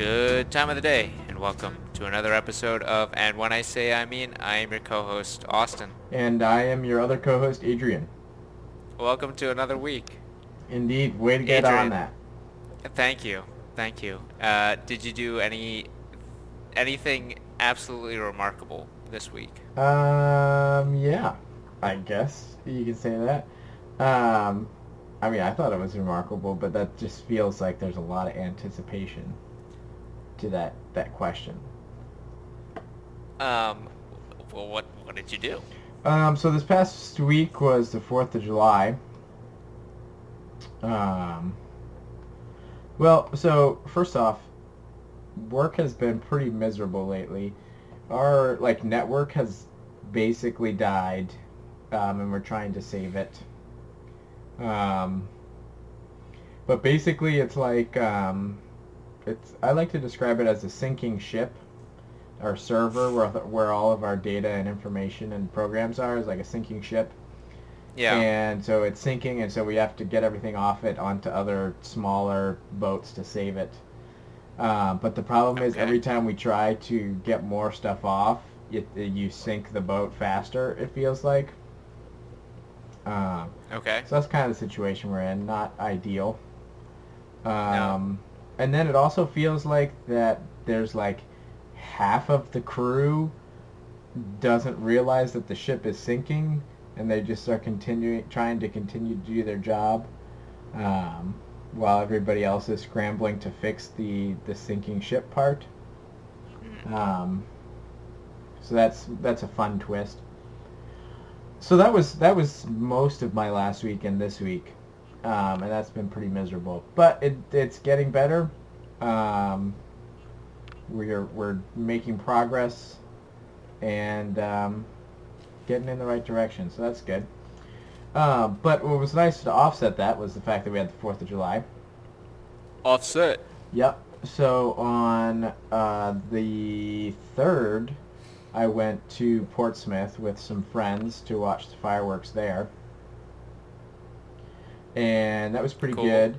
Good time of the day, and welcome to another episode of And When I Say I Mean, I am your co-host, Austin. And I am your other co-host, Adrian. Welcome to another week. Indeed, way to get Adrian. on that. Thank you, thank you. Uh, did you do any anything absolutely remarkable this week? Um, yeah, I guess you can say that. Um, I mean, I thought it was remarkable, but that just feels like there's a lot of anticipation to that that question. Um, well, what what did you do? Um, so this past week was the Fourth of July. Um, well, so first off, work has been pretty miserable lately. Our like network has basically died, um, and we're trying to save it. Um, but basically, it's like um, it's. I like to describe it as a sinking ship. Our server, where where all of our data and information and programs are, is like a sinking ship. Yeah. And so it's sinking, and so we have to get everything off it onto other smaller boats to save it. Um, but the problem is Okay. every time we try to get more stuff off, it, you sink the boat faster. It feels like. Um, okay. so that's kind of the situation we're in. Not ideal. Um, And then it also feels like that there's like half of the crew doesn't realize that the ship is sinking, and they just are continuing trying to continue to do their job, um, while everybody else is scrambling to fix the the sinking ship part. Um, so that's that's a fun twist. So that was that was most of my last week and this week, um, and that's been pretty miserable. But it it's getting better. Um, we're we're making progress, and um, getting in the right direction. So that's good. Uh, but what was nice to offset that was the fact that we had the Fourth of July. Offset. Yep. So on uh, the third, I went to Portsmouth with some friends to watch the fireworks there, and that was pretty Cool. good.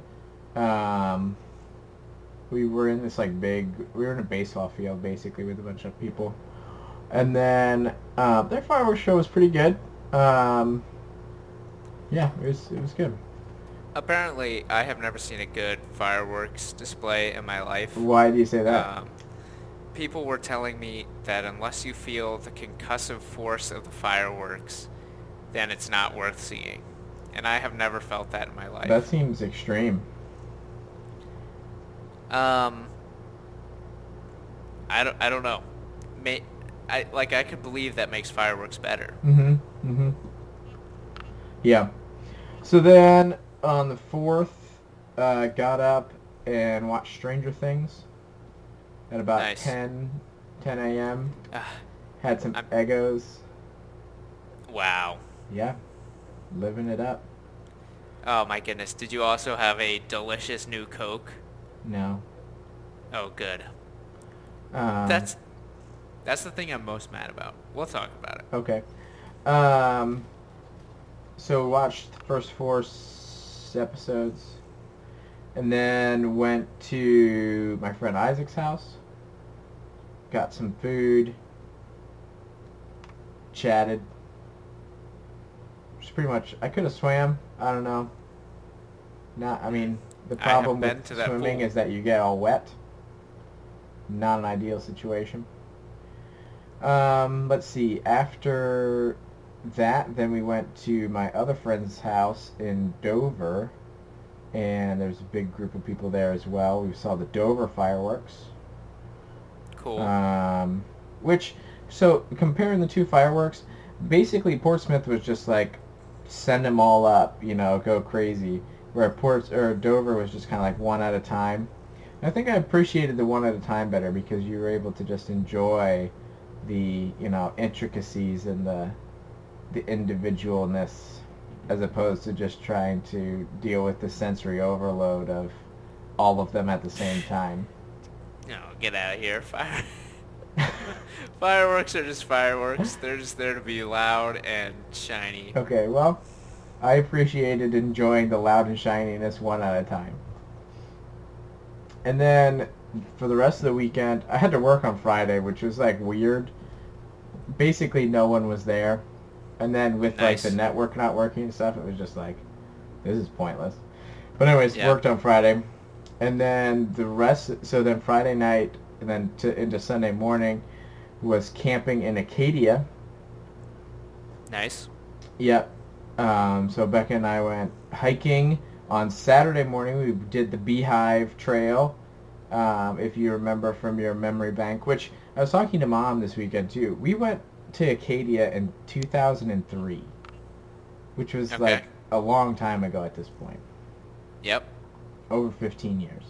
Um, we were in this like big, we were in a baseball field basically with a bunch of people, and then uh, their fireworks show was pretty good. Um, yeah, it was it was good. Apparently, I have never seen a good fireworks display in my life. Why do you say that? Um, people were telling me that unless you feel the concussive force of the fireworks, then it's not worth seeing. And I have never felt that in my life. that seems extreme. Um, I don't, I don't know. May, I like I could believe that makes fireworks better. Mm-hmm. Mm-hmm. Yeah. So then on the fourth, uh, got up and watched Stranger Things at about Nice. 10, 10 a.m. Ah, Had some I'm- Eggos. wow. Yeah. Living it up. Oh my goodness. Did you also have a delicious new Coke? No. Oh, good. Um, That's that's the thing I'm most mad about. We'll talk about it. Okay. Um, so watched the first four s- episodes, and then went to my friend Isaac's house. Got some food. Chatted. Pretty much. I could have swam. I don't know. Not. I mean, the problem with swimming pool. is that you get all wet. Not an ideal situation. Um, let's see. After that, then we went to my other friend's house in Dover, and there's a big group of people there as well. We saw the Dover fireworks. Cool. Um, which, so comparing the two fireworks, basically Portsmouth was just like send them all up, you know, go crazy. Where Ports or Dover was just kind of like one at a time. I think I appreciated the one at a time better because you were able to just enjoy the you know intricacies and the the individualness as opposed to just trying to deal with the sensory overload of all of them at the same time. no, get out of here. Fire. Fireworks are just fireworks. They're just there to be loud and shiny. Okay, well, I appreciated enjoying the loud and shininess one at a time. And then for the rest of the weekend, I had to work on Friday, which was like weird. Basically, no one was there, and then with nice. like the network not working and stuff, it was just like, this is pointless. But anyways, yeah. worked on Friday, and then the rest. So then Friday night, and then to, into Sunday morning, was camping in Acadia. Nice. Yep. Um, so Becca and I went hiking on Saturday morning. We did the Beehive Trail. Um, if you remember from your memory bank, which I was talking to mom this weekend too. We went to Acadia in 2003, which was okay. like a long time ago at this point. Yep. Over 15 years.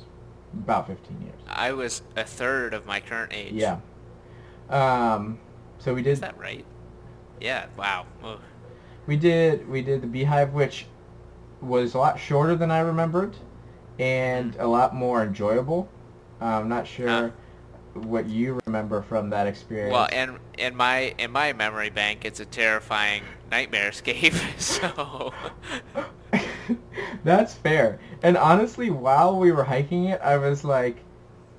About 15 years. I was a third of my current age. Yeah. Um, so we did. Is that right? Yeah. Wow. Ugh. We did. We did the Beehive, which was a lot shorter than I remembered, and a lot more enjoyable. I'm not sure uh, what you remember from that experience. Well, and in my in my memory bank, it's a terrifying nightmare escape. So that's fair. And honestly, while we were hiking it, I was like,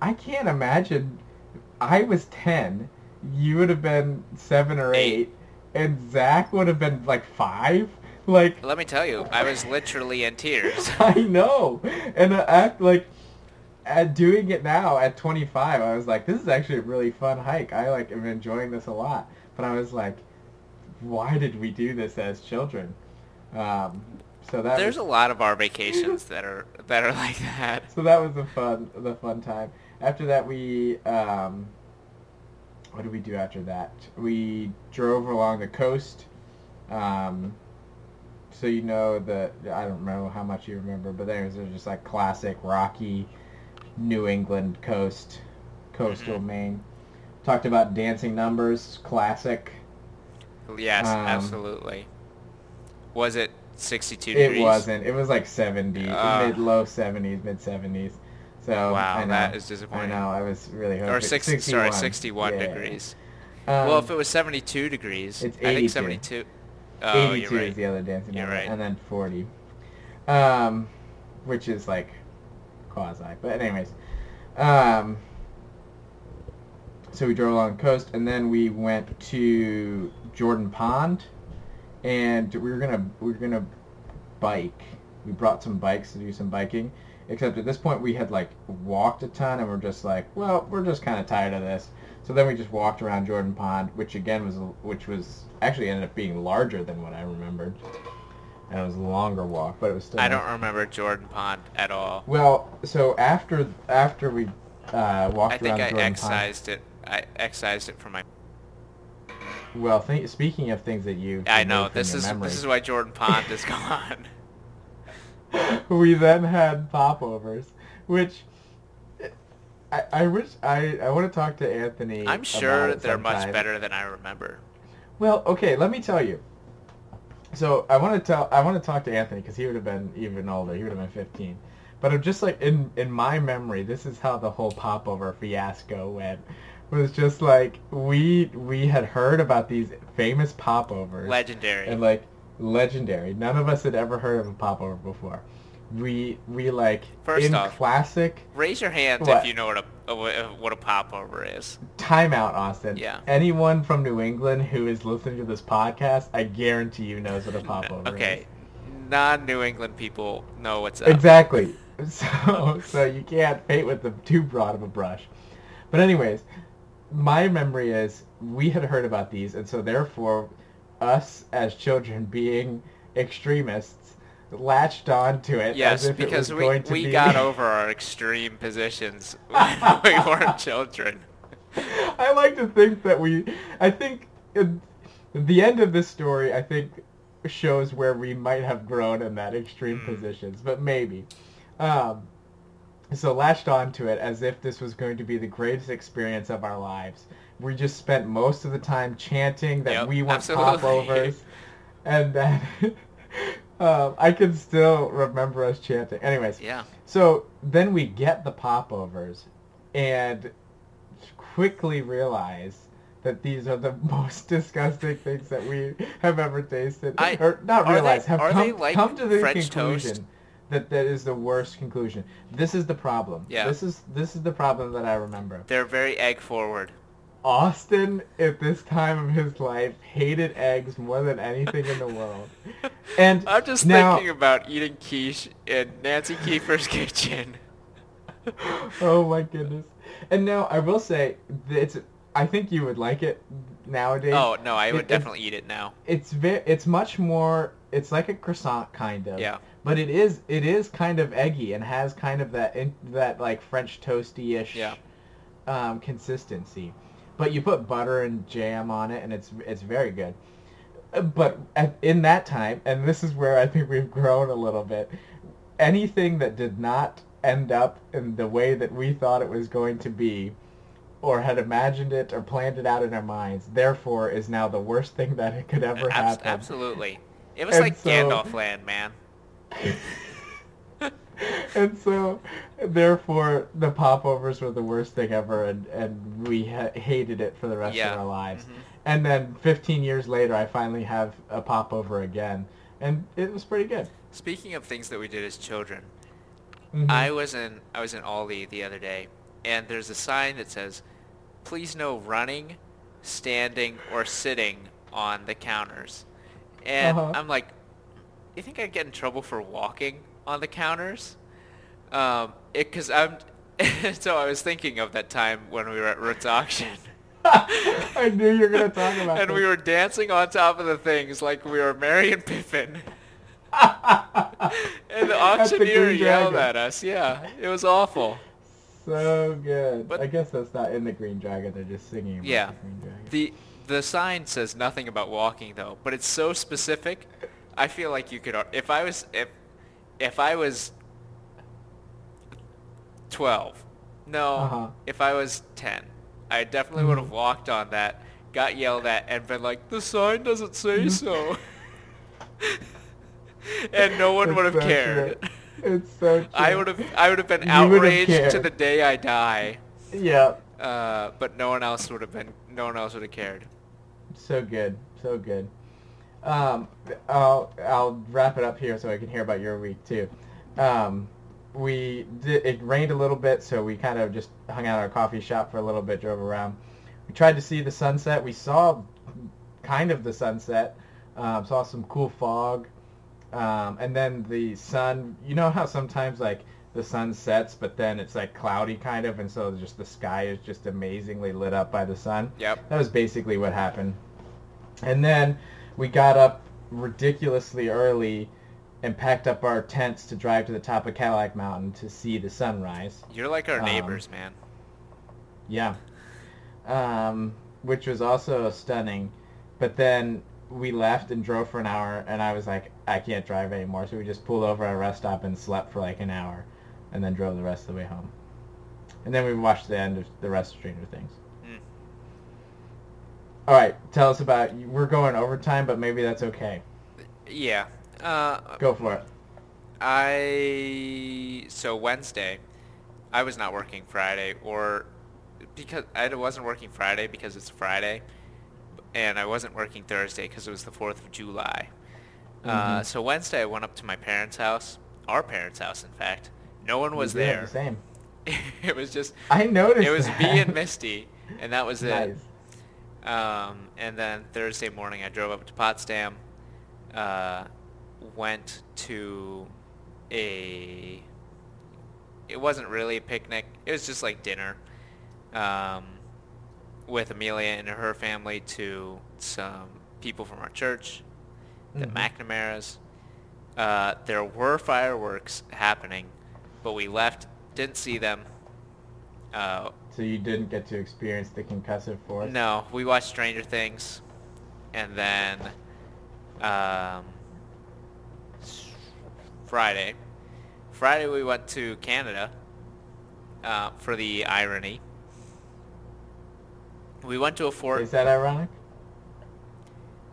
I can't imagine. I was ten. You would have been seven or eight, eight and Zach would have been like five. Like, let me tell you, I was literally in tears. I know, and uh, act like at doing it now at 25, I was like, this is actually a really fun hike. I like am enjoying this a lot. But I was like, why did we do this as children? Um, so that there's was... a lot of our vacations that are that are like that. So that was the fun the fun time. After that, we um, what did we do after that? We drove along the coast. Um, so you know the I don't know how much you remember, but there's just like classic rocky New England coast, coastal mm-hmm. Maine. Talked about dancing numbers, classic. Yes, um, absolutely. Was it 62 degrees? It wasn't. It was like 70, uh, mid low 70s, mid 70s. So wow, that is disappointing. I know. I was really hoping. Or six, 61. sorry, 61 yeah. degrees. Um, well, if it was 72 degrees, it's 82. I think 72. Oh, 82 right. is the other dancing number, right. and then 40, um, which is like quasi. But anyways, um, so we drove along the coast, and then we went to Jordan Pond, and we were gonna we were gonna bike. We brought some bikes to do some biking. Except at this point we had like walked a ton, and we're just like, well, we're just kind of tired of this. So then we just walked around Jordan Pond, which again was which was actually ended up being larger than what I remembered. And it was a longer walk, but it was still. I don't remember Jordan Pond at all. Well, so after after we uh, walked I think around I Jordan excised Pond, it. I excised it from my. Well, th- speaking of things that you. I know this is memory. this is why Jordan Pond is gone. we then had popovers, which I, I wish I, I want to talk to Anthony. I'm sure they're much better than I remember. Well, okay, let me tell you. So I want to tell I want to talk to Anthony because he would have been even older. He would have been 15. But I'm just like in in my memory, this is how the whole popover fiasco went. Was just like we we had heard about these famous popovers. Legendary. And like legendary. None of us had ever heard of a popover before. We we like First in off, classic. Raise your hands what? if you know what a what a popover is. Timeout, Austin. Yeah. Anyone from New England who is listening to this podcast, I guarantee you knows what a popover okay. is. Okay. Non-New England people know what's up. Exactly. So so you can't paint with the too broad of a brush. But anyways, my memory is we had heard about these, and so therefore us as children being extremists latched on to it yes, because it we, we be... got over our extreme positions when we weren't children. I like to think that we, I think the end of this story, I think shows where we might have grown in that extreme mm. positions, but maybe. Um, so latched onto it as if this was going to be the greatest experience of our lives we just spent most of the time chanting that yep, we want absolutely. popovers, and that um, I can still remember us chanting. Anyways, yeah. So then we get the popovers, and quickly realize that these are the most disgusting things that we have ever tasted, I, or not realize they, have come, like come to the French conclusion toast? That that is the worst conclusion. This is the problem. Yeah. This is this is the problem that I remember. They're very egg forward. Austin at this time of his life hated eggs more than anything in the world. And I'm just now, thinking about eating quiche in Nancy Kiefer's kitchen. oh my goodness. And now I will say it's I think you would like it nowadays. Oh no, I would It- definitely eat it now. It's ve- it's much more it's like a croissant kind of. Yeah. But it is it is kind of eggy and has kind of that in, that like French toasty-ish Yeah. um, consistency. But you put butter and jam on it and it's it's very good. But at, in that time, and this is where I think we've grown a little bit, anything that did not end up in the way that we thought it was going to be or had imagined it or planned it out in our minds, therefore is now the worst thing that it could ever happen. absolutely. It was And like so- Gandalf land, man. and so, therefore, the popovers were the worst thing ever, and, and we ha- hated it for the rest Yeah. of our lives. Mhm. And then 15 years later, I finally have a popover again, and it was pretty good. Speaking of things that we did as children, Mhm. I was in I was in Aldi the other day, and there's a sign that says, "Please no running, standing, or sitting on the counters." And Uh-huh. I'm like, "You think I'd get in trouble for walking on the counters?" Um, it because I'm. so I was thinking of that time when we were at Roots auction. I knew you were going to talk about and we were dancing on top of the things like we were Merry and Pippin. And the At the auctioneer yelled at us. Yeah, it was awful. So good. But- I guess that's not in the Green Dragon. They're just singing Yeah. the Green Dragon. The the sign says nothing about walking though, but it's so specific. I feel like you could if I was if if I was 12. No, Uh-huh. if I was 10, I definitely would have walked on that, got yelled at and been like, "The sign doesn't say so." and no one would have so cared. true. It's so true. I would have I would have been You outraged to the day I die. Yeah. Uh, but no one else would have been no one else would have cared. So good, so good. Um, I'll I'll wrap it up here so I can hear about your week too. Um, we did, it rained a little bit, so we kind of just hung out at our coffee shop for a little bit, drove around. We tried to see the sunset. We saw kind of the sunset. Um, saw some cool fog, um, and then the sun. You know how sometimes like the sun sets, but then it's like cloudy kind of, and so just the sky is just amazingly lit up by the sun. Yep. That was basically what happened. And then we got up ridiculously early and packed up our tents to drive to the top of Cadillac Mountain to see the sunrise. You're like our Um, neighbors, man. Yeah. Um, which was also stunning. But then we left and drove for an hour, and I was like, I can't drive anymore. So we just pulled over at a rest stop and slept for like an hour, and then drove the rest of the way home. And then we watched the end of the rest of Stranger Things. All right, tell us about. We're going overtime, but maybe that's okay. Yeah. Uh, Go for it. I so Wednesday, I was not working Friday, or because I wasn't working Friday because it's Friday, and I wasn't working Thursday because it was the Fourth of July. Uh, Mhm. so Wednesday, I went up to my parents' house, our parents' house, in fact. No one was We did have there. The same. it was just I noticed. it was that. me and Misty, and that was it. Um, and then Thursday morning, I drove up to Potsdam, uh, went to a. It wasn't really a picnic. It was just like dinner, um, with Amelia and her family to some people from our church, the Mhm. McNamara's. Uh, there were fireworks happening, but we left, didn't see them. Uh, So you didn't get to experience the concussive force. no, we watched Stranger Things, and then um, Friday. Friday we went to Canada uh, for the irony. We went to a fort. Is that ironic?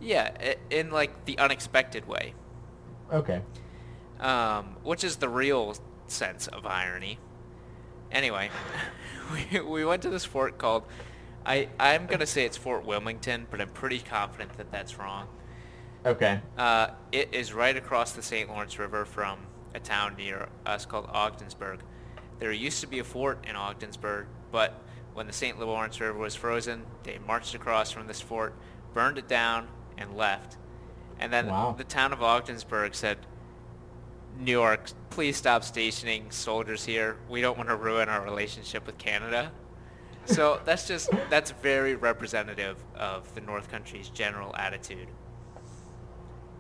Yeah, in like the unexpected way, Okay. um, which is the real sense of irony. Anyway, we, we went to this fort called, I, I'm going to say it's Fort Wilmington, but I'm pretty confident that that's wrong. Okay. Uh, it is right across the St. Lawrence River from a town near us called Ogdensburg. There used to be a fort in Ogdensburg, but when the St. Lawrence River was frozen, they marched across from this fort, burned it down, and left. And then Wow. the town of Ogdensburg said, New York, please stop stationing soldiers here. We don't want to ruin our relationship with Canada. So that's just that's very representative of the North Country's general attitude.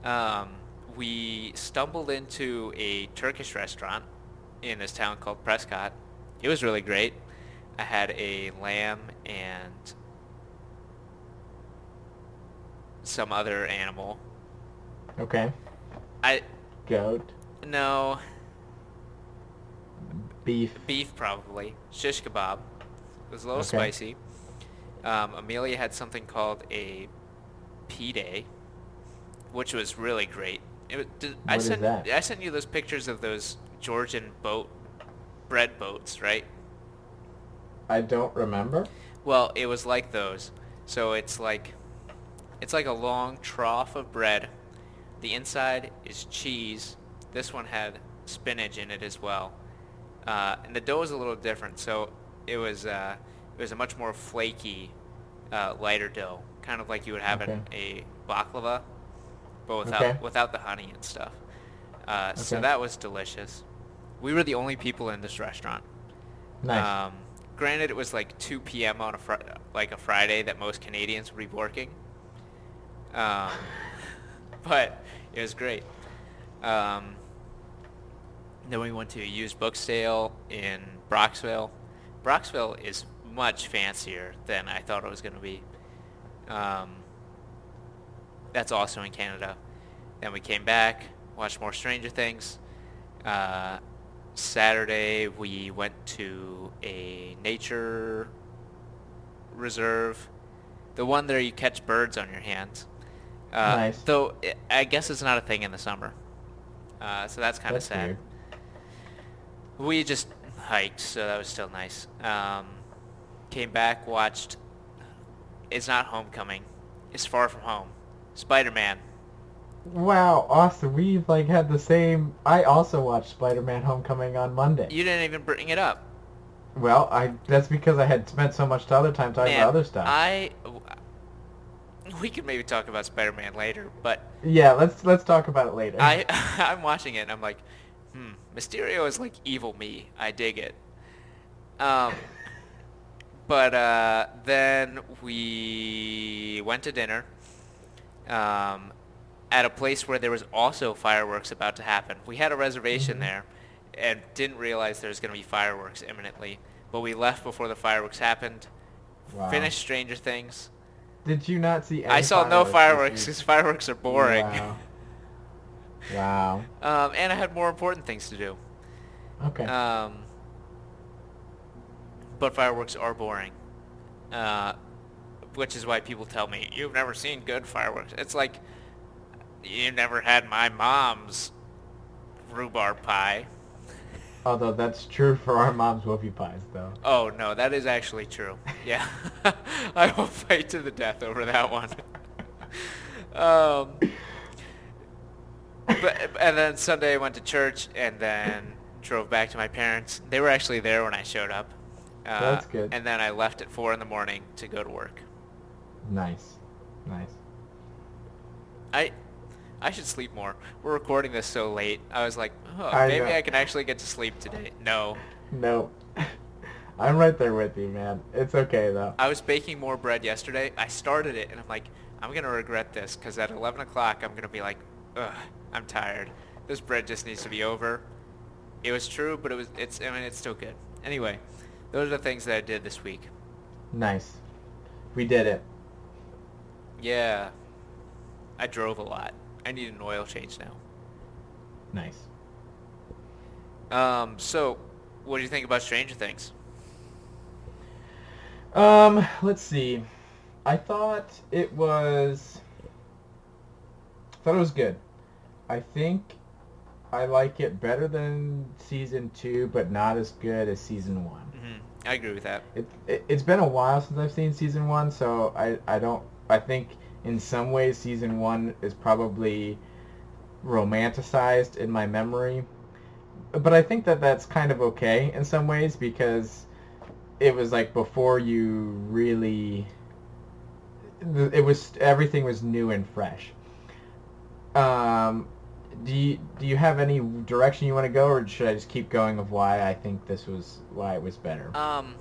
Um, we stumbled into a Turkish restaurant in this town called Prescott. It was really great. I had a lamb and some other animal. Okay. I Goat. No Beef. beef probably shish kebab. It was a little Okay. spicy. Um, Amelia had something called a pide, which was really great. It was, did, I sent that? I sent you those pictures of those Georgian boat bread boats, right? I don't remember. Well, it was like those. So it's like it's like a long trough of bread. The inside is cheese. This one had spinach in it as well. Uh, and the dough is a little different. So it was uh, it was a much more flaky, uh, lighter dough, kind of like you would have in a baklava, but without Okay. without the honey and stuff. Uh, So that was delicious. We were the only people in this restaurant. Nice. Um, granted, it was like 2 p.m. on a fri- like a Friday that most Canadians would be working. Um, but it was great. Um, then we went to a used book sale in Brockville. Brockville is much fancier than I thought it was going to be. Um, that's also in Canada. Then we came back, watched more Stranger Things. Uh, Saturday we went to a nature reserve, the one there you catch birds on your hands. Uh, Nice. Though i I guess it's not a thing in the summer, uh, so that's kind of sad. weird. We just hiked, so that was still nice. Um, came back, watched. It's not Homecoming. It's Far From Home. Spider-Man. Wow, Austin, we've like had the same. I also watched Spider-Man: Homecoming on Monday. You didn't even bring it up. Well, I that's because I had spent so much other time talking Man, about other stuff. I. We could maybe talk about Spider-Man later, but Yeah, let's let's talk about it later. I I'm watching it and I'm like, Mysterio is like evil me. I dig it. Um, but uh, then we went to dinner um, at a place where there was also fireworks about to happen. We had a reservation Mhm. there and didn't realize there was going to be fireworks imminently. But we left before the fireworks happened. Wow. Finished Stranger Things. Did you not see? Any I saw no fireworks because fireworks are boring. Wow. wow. um, and I had more important things to do. Okay. Um, but fireworks are boring. Uh, which is why people tell me, you've never seen good fireworks. It's like, you never had my mom's rhubarb pie. Although that's true for our mom's whoopie pies, though. Oh, no, that is actually true. Yeah. I will fight to the death over that one. um, but, and then Sunday I went to church and then drove back to my parents. They were actually there when I showed up. Uh, That's good. And then I left at 4 in the morning to go to work. Nice. Nice. I I should sleep more. We're recording this so late. I was like, oh, I maybe know. I can actually get to sleep today. No. No. I'm right there with you, man. It's okay though. I was baking more bread yesterday. I started it, and I'm like, I'm going to regret this, because at 11 o'clock, I'm going to be like, ugh, I'm tired. This bread just needs to be over. It was true, but it was, it's, I mean, it's still good. Anyway, those are the things that I did this week. Nice. We did it. Yeah. I drove a lot. I need an oil change now. Nice. Um, so, what do you think about Stranger Things? Um, let's see. I thought it was thought it was good. I think I like it better than season 2, but not as good as season 1. hmm I agree with that. It, it it's been a while since I've seen season 1, so I I don't I think in some ways season 1 is probably romanticized in my memory. but I think that that's kind of okay in some ways because it was like before you really it was everything was new and fresh. Um, do you do you have any direction you want to go, or should I just keep going of why I think this was why it was better? Um,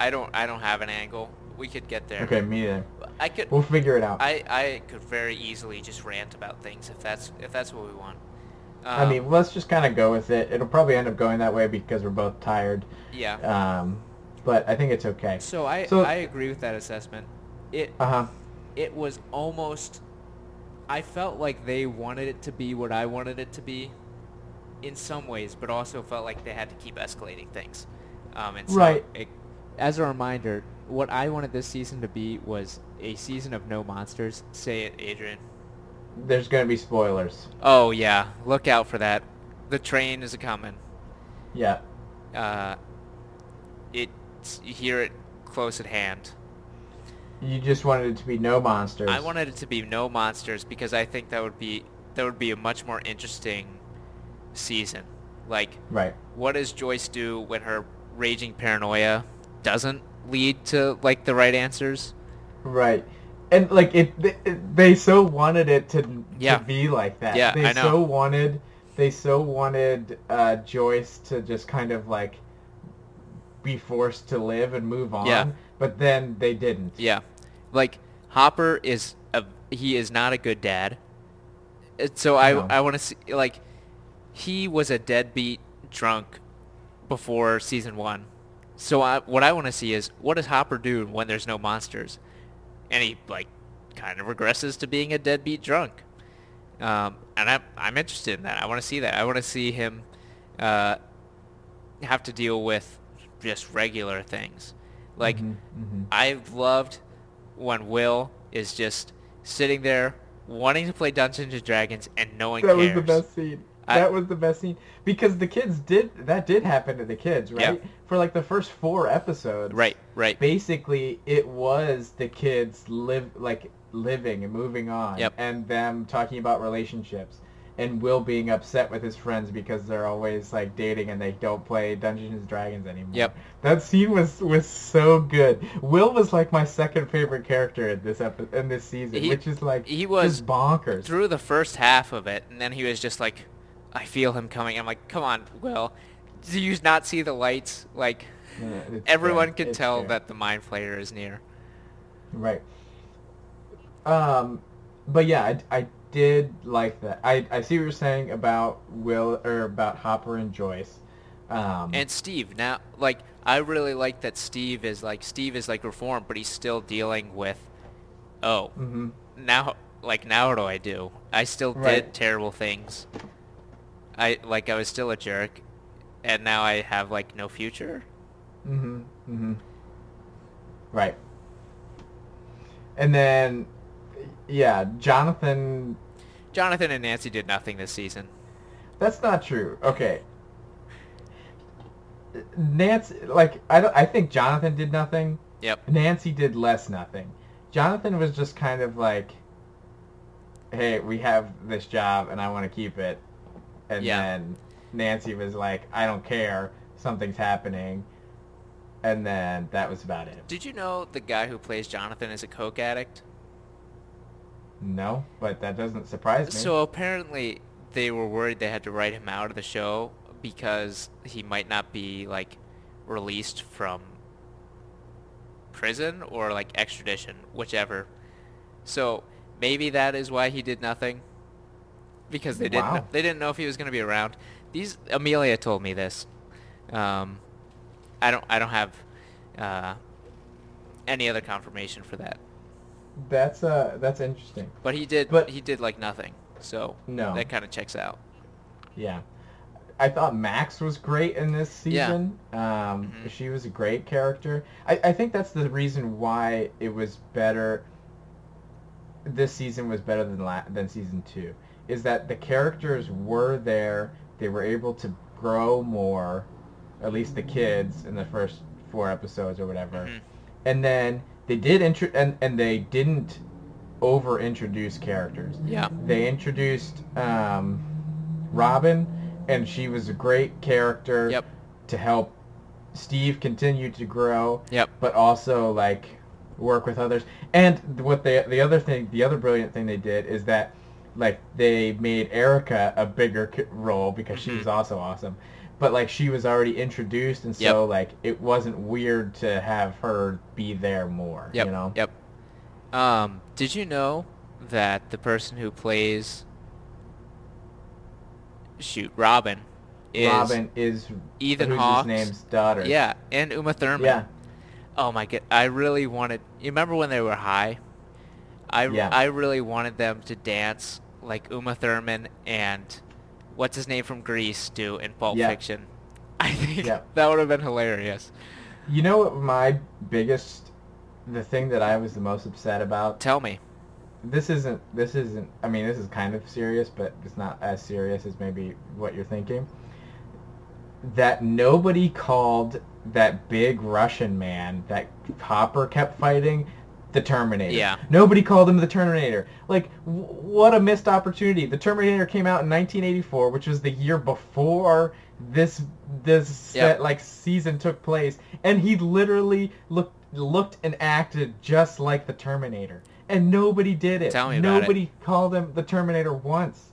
I don't I don't have an angle. We could get there. Okay, me either. I could. We'll figure it out. I, I could very easily just rant about things if that's if that's what we want. Um, I mean, let's just kind of go with it. It'll probably end up going that way because we're both tired. yeah. Um, but I think it's okay. So I so- I agree with that assessment. It Uh huh. it was almost I felt like they wanted it to be what I wanted it to be in some ways, but also felt like they had to keep escalating things. Um, and so Right. it- as a reminder, what I wanted this season to be was a season of no monsters. Say it, Adrian. There's gonna be spoilers. Oh yeah, look out for that. The train is a coming. Yeah. Uh, it's you hear it close at hand. You just wanted it to be no monsters. I wanted it to be no monsters because I think that would be that would be a much more interesting season. Like, Right. what does Joyce do when her raging paranoia doesn't lead to like the right answers? Right. And like it, it they so wanted it to, Yeah. to be like that. Yeah, they I know. so wanted they so wanted uh, Joyce to just kind of like be forced to live and move on. Yeah. But then they didn't. Yeah, like Hopper is a he is not a good dad. Uh, So I No. I want to see like he was a deadbeat drunk before season one. So I, what I want to see is what does Hopper do when there's no monsters, and he like kind of regresses to being a deadbeat drunk. Um, and I'm I'm interested in that. I want to see that. I want to see him uh, have to deal with just regular things. Like Mhm, mhm. I loved when Will is just sitting there wanting to play Dungeons and Dragons and no one That cares. was the best scene. I- that was the best scene because the kids did that did happen to the kids, right? Yeah. For like the first four episodes. Right, right. basically it was the kids live like living and moving on Yep. and them talking about relationships and Will being upset with his friends because they're always like dating and they don't play Dungeons and Dragons anymore. Yep. That scene was was so good. Will was like my second favorite character in this epi- in this season, He- which is like he was just bonkers. Through the first half of it, and then he was just like, I feel him coming. I'm like, come on, Will. Do you not see the lights? Like, Yeah, everyone fair. can It's tell fair. that the Mind Flayer is near. Right. Um, but yeah, I, I did like that. I, I see what you're saying about Will or about Hopper and Joyce. Um, And Steve, now, like, I really like that Steve is like, Steve is like reformed, but he's still dealing with, oh, hmm now, like, now what do I do? I still Right. did terrible things. I, like, I was still a jerk, and now I have, like, no future? hmm hmm Right. And then, yeah, Jonathan. Jonathan and Nancy did nothing this season. That's not true. Okay. Nancy, like I don't. I think Jonathan did nothing. Yep. Nancy did less nothing. Jonathan was just kind of like, "Hey, we have this job, and I want to keep it." And Yeah. then Nancy was like, "I don't care. Something's happening." And then that was about it. Did you know the guy who plays Jonathan is a coke addict? No, but that doesn't surprise me. So apparently they were worried they had to write him out of the show because he might not be like released from prison or like extradition, whichever. So maybe that is why he did nothing because they didn't Wow. they didn't know if he was going to be around. These Amelia told me this. Um, I don't I don't have uh, any other confirmation for that. That's uh, that's interesting. But he did. But- he did like nothing. So No. that kind of checks out. Yeah. I thought Max was great in this season. Yeah. Um, Mhm. She was a great character. I, I think that's the reason why it was better. This season was better than la- than season two. Is that the characters were there? They were able to grow more, at least the kids in the first four episodes or whatever. Mhm. And then they did intro and and they didn't over introduce characters Yeah. they introduced um, Robin, and she was a great character Yep. to help Steve continue to grow. Yep. But also like work with others. And what they the other thing, the other brilliant thing they did is that like they made Erica a bigger role because she Mhm. was also awesome. But like she was already introduced, and so like it wasn't weird to have her be there more. Yep. You know. Yep. Um, did you know that the person who plays shoot Robin is Robin is Ethan Hawke's his name's daughter. Yeah, and Uma Thurman. Yeah. Oh my god, I really wanted. You remember when they were high? I Yeah. I really wanted them to dance like Uma Thurman and what's his name from Grease do in Pulp Yeah. Fiction. I think Yeah. that would have been hilarious. You know what my biggest, the thing that I was the most upset about. Tell me. This isn't. This isn't. I mean, this is kind of serious, but it's not as serious as maybe what you're thinking. That nobody called that big Russian man that Hopper kept fighting the Terminator. Yeah. Nobody called him the Terminator. Like, w- what a missed opportunity. The Terminator came out in 1984, which was the year before this this Yep. set, like season took place, and he literally looked looked and acted just like the Terminator, and nobody did it. Tell me about it. nobody called him the Terminator once.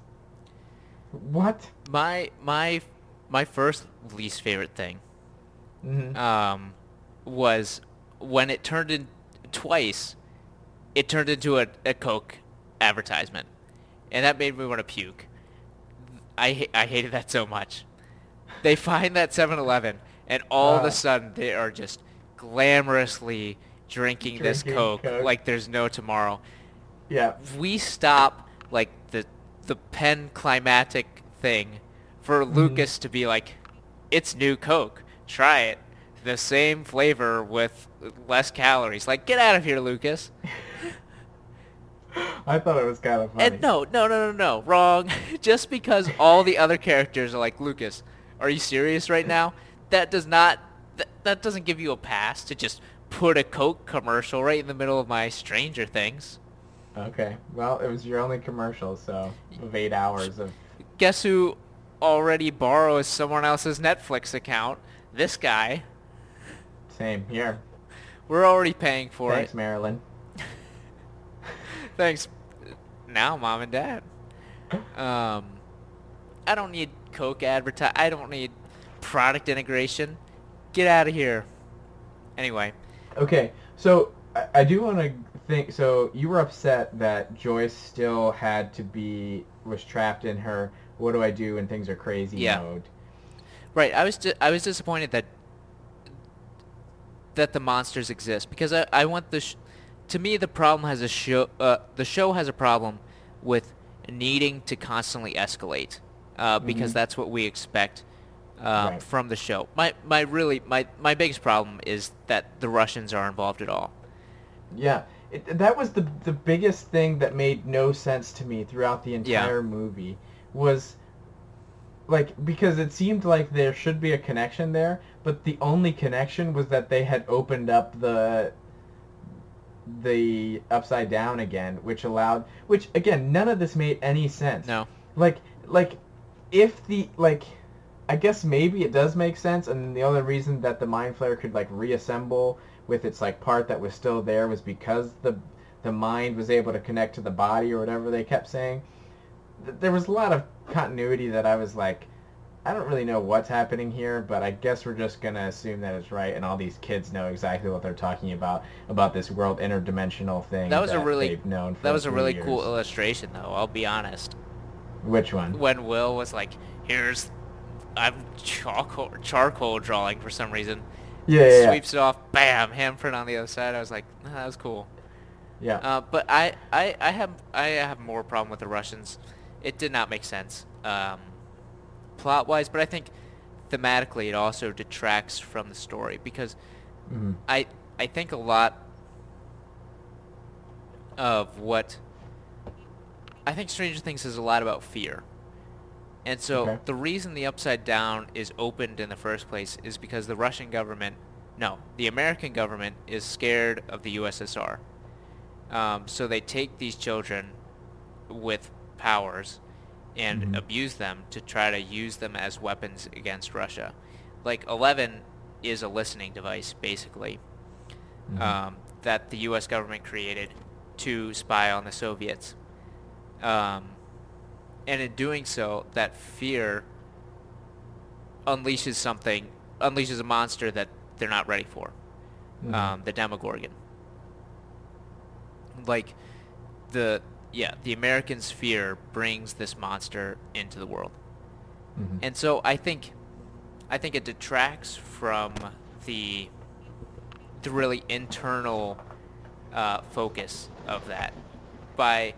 What? My my my first least favorite thing hmm um, was when it turned in twice. It turned into a, a Coke advertisement, and that made me want to puke. I I hated that so much. They find that 7-Eleven, and all of Ah. a sudden they are just glamorously drinking, this Coke, Coke. like there's no tomorrow. Yeah. we stop like the the pen climatic thing for Lucas to be like, it's new Coke. Try it. The same flavor with less calories. Like, get out of here, Lucas. I thought it was kind of funny. And no, no, no, no, no, wrong. Just because all the other characters are like, Lucas, are you serious right now? That does not, that, that doesn't give you a pass to just put a Coke commercial right in the middle of my Stranger Things. Okay. Well, it was your only commercial, so of eight hours of. guess who already borrows someone else's Netflix account? This guy. Same here. We're already paying for Thanks, it. Thanks, Marilyn. Thanks. Now, mom and dad. Um, I don't need Coke advertise. I don't need product integration. Get out of here. Anyway, Okay, so I, I do want to think. So you were upset that Joyce still had to be was trapped in her "What do I do when things are crazy?" Yeah. mode. right. I was di- I was disappointed that that the monsters exist because I, I want the sh- to me the problem has a show uh, the show has a problem with needing to constantly escalate uh, because Mhm. that's what we expect um, Right. from the show. My my really my my biggest problem is that the Russians are involved at all. Yeah, it, that was the the biggest thing that made no sense to me throughout the Yeah. entire movie was like because it seemed like there should be a connection there, but the only connection was that they had opened up the the upside down again, which allowed which again none of this made any sense. No. Like like if the like I guess maybe it does make sense and the only reason that the Mind Flayer could like reassemble with its like part that was still there was because the the mind was able to connect to the body or whatever they kept saying. Th- There was a lot of continuity that I was like I don't really know what's happening here, but I guess we're just gonna assume that it's right, and all these kids know exactly what they're talking about about this world interdimensional thing. That was a really they've known. For that was a really years. cool illustration though. I'll be honest. Which one? when Will was like, "Here's, I'm charcoal charcoal drawing for some reason." Yeah, yeah, yeah. Sweeps it off, bam, handprint on the other side. I was like, "Ah, that was cool. yeah. Uh, but I, I, I have, I have more problem with the Russians. It did not make sense, um, plot wise. But I think thematically, it also detracts from the story because Mhm. I, I think a lot of what I think Stranger Things is a lot about fear. And so Okay. the reason the Upside Down is opened in the first place is because the Russian government, no, the American government is scared of the USSR. Um, so they take these children with powers and Mhm. abuse them to try to use them as weapons against Russia. Like 11 is a listening device, basically, Mhm. um, that the U.S. government created to spy on the Soviets. Um, and in doing so, that fear unleashes something, unleashes a monster that they're not ready for, Mhm. um, the Demogorgon. Like, the yeah, the Americans' fear brings this monster into the world, Mhm. and so I think, I think it detracts from the, the really internal uh, focus of that by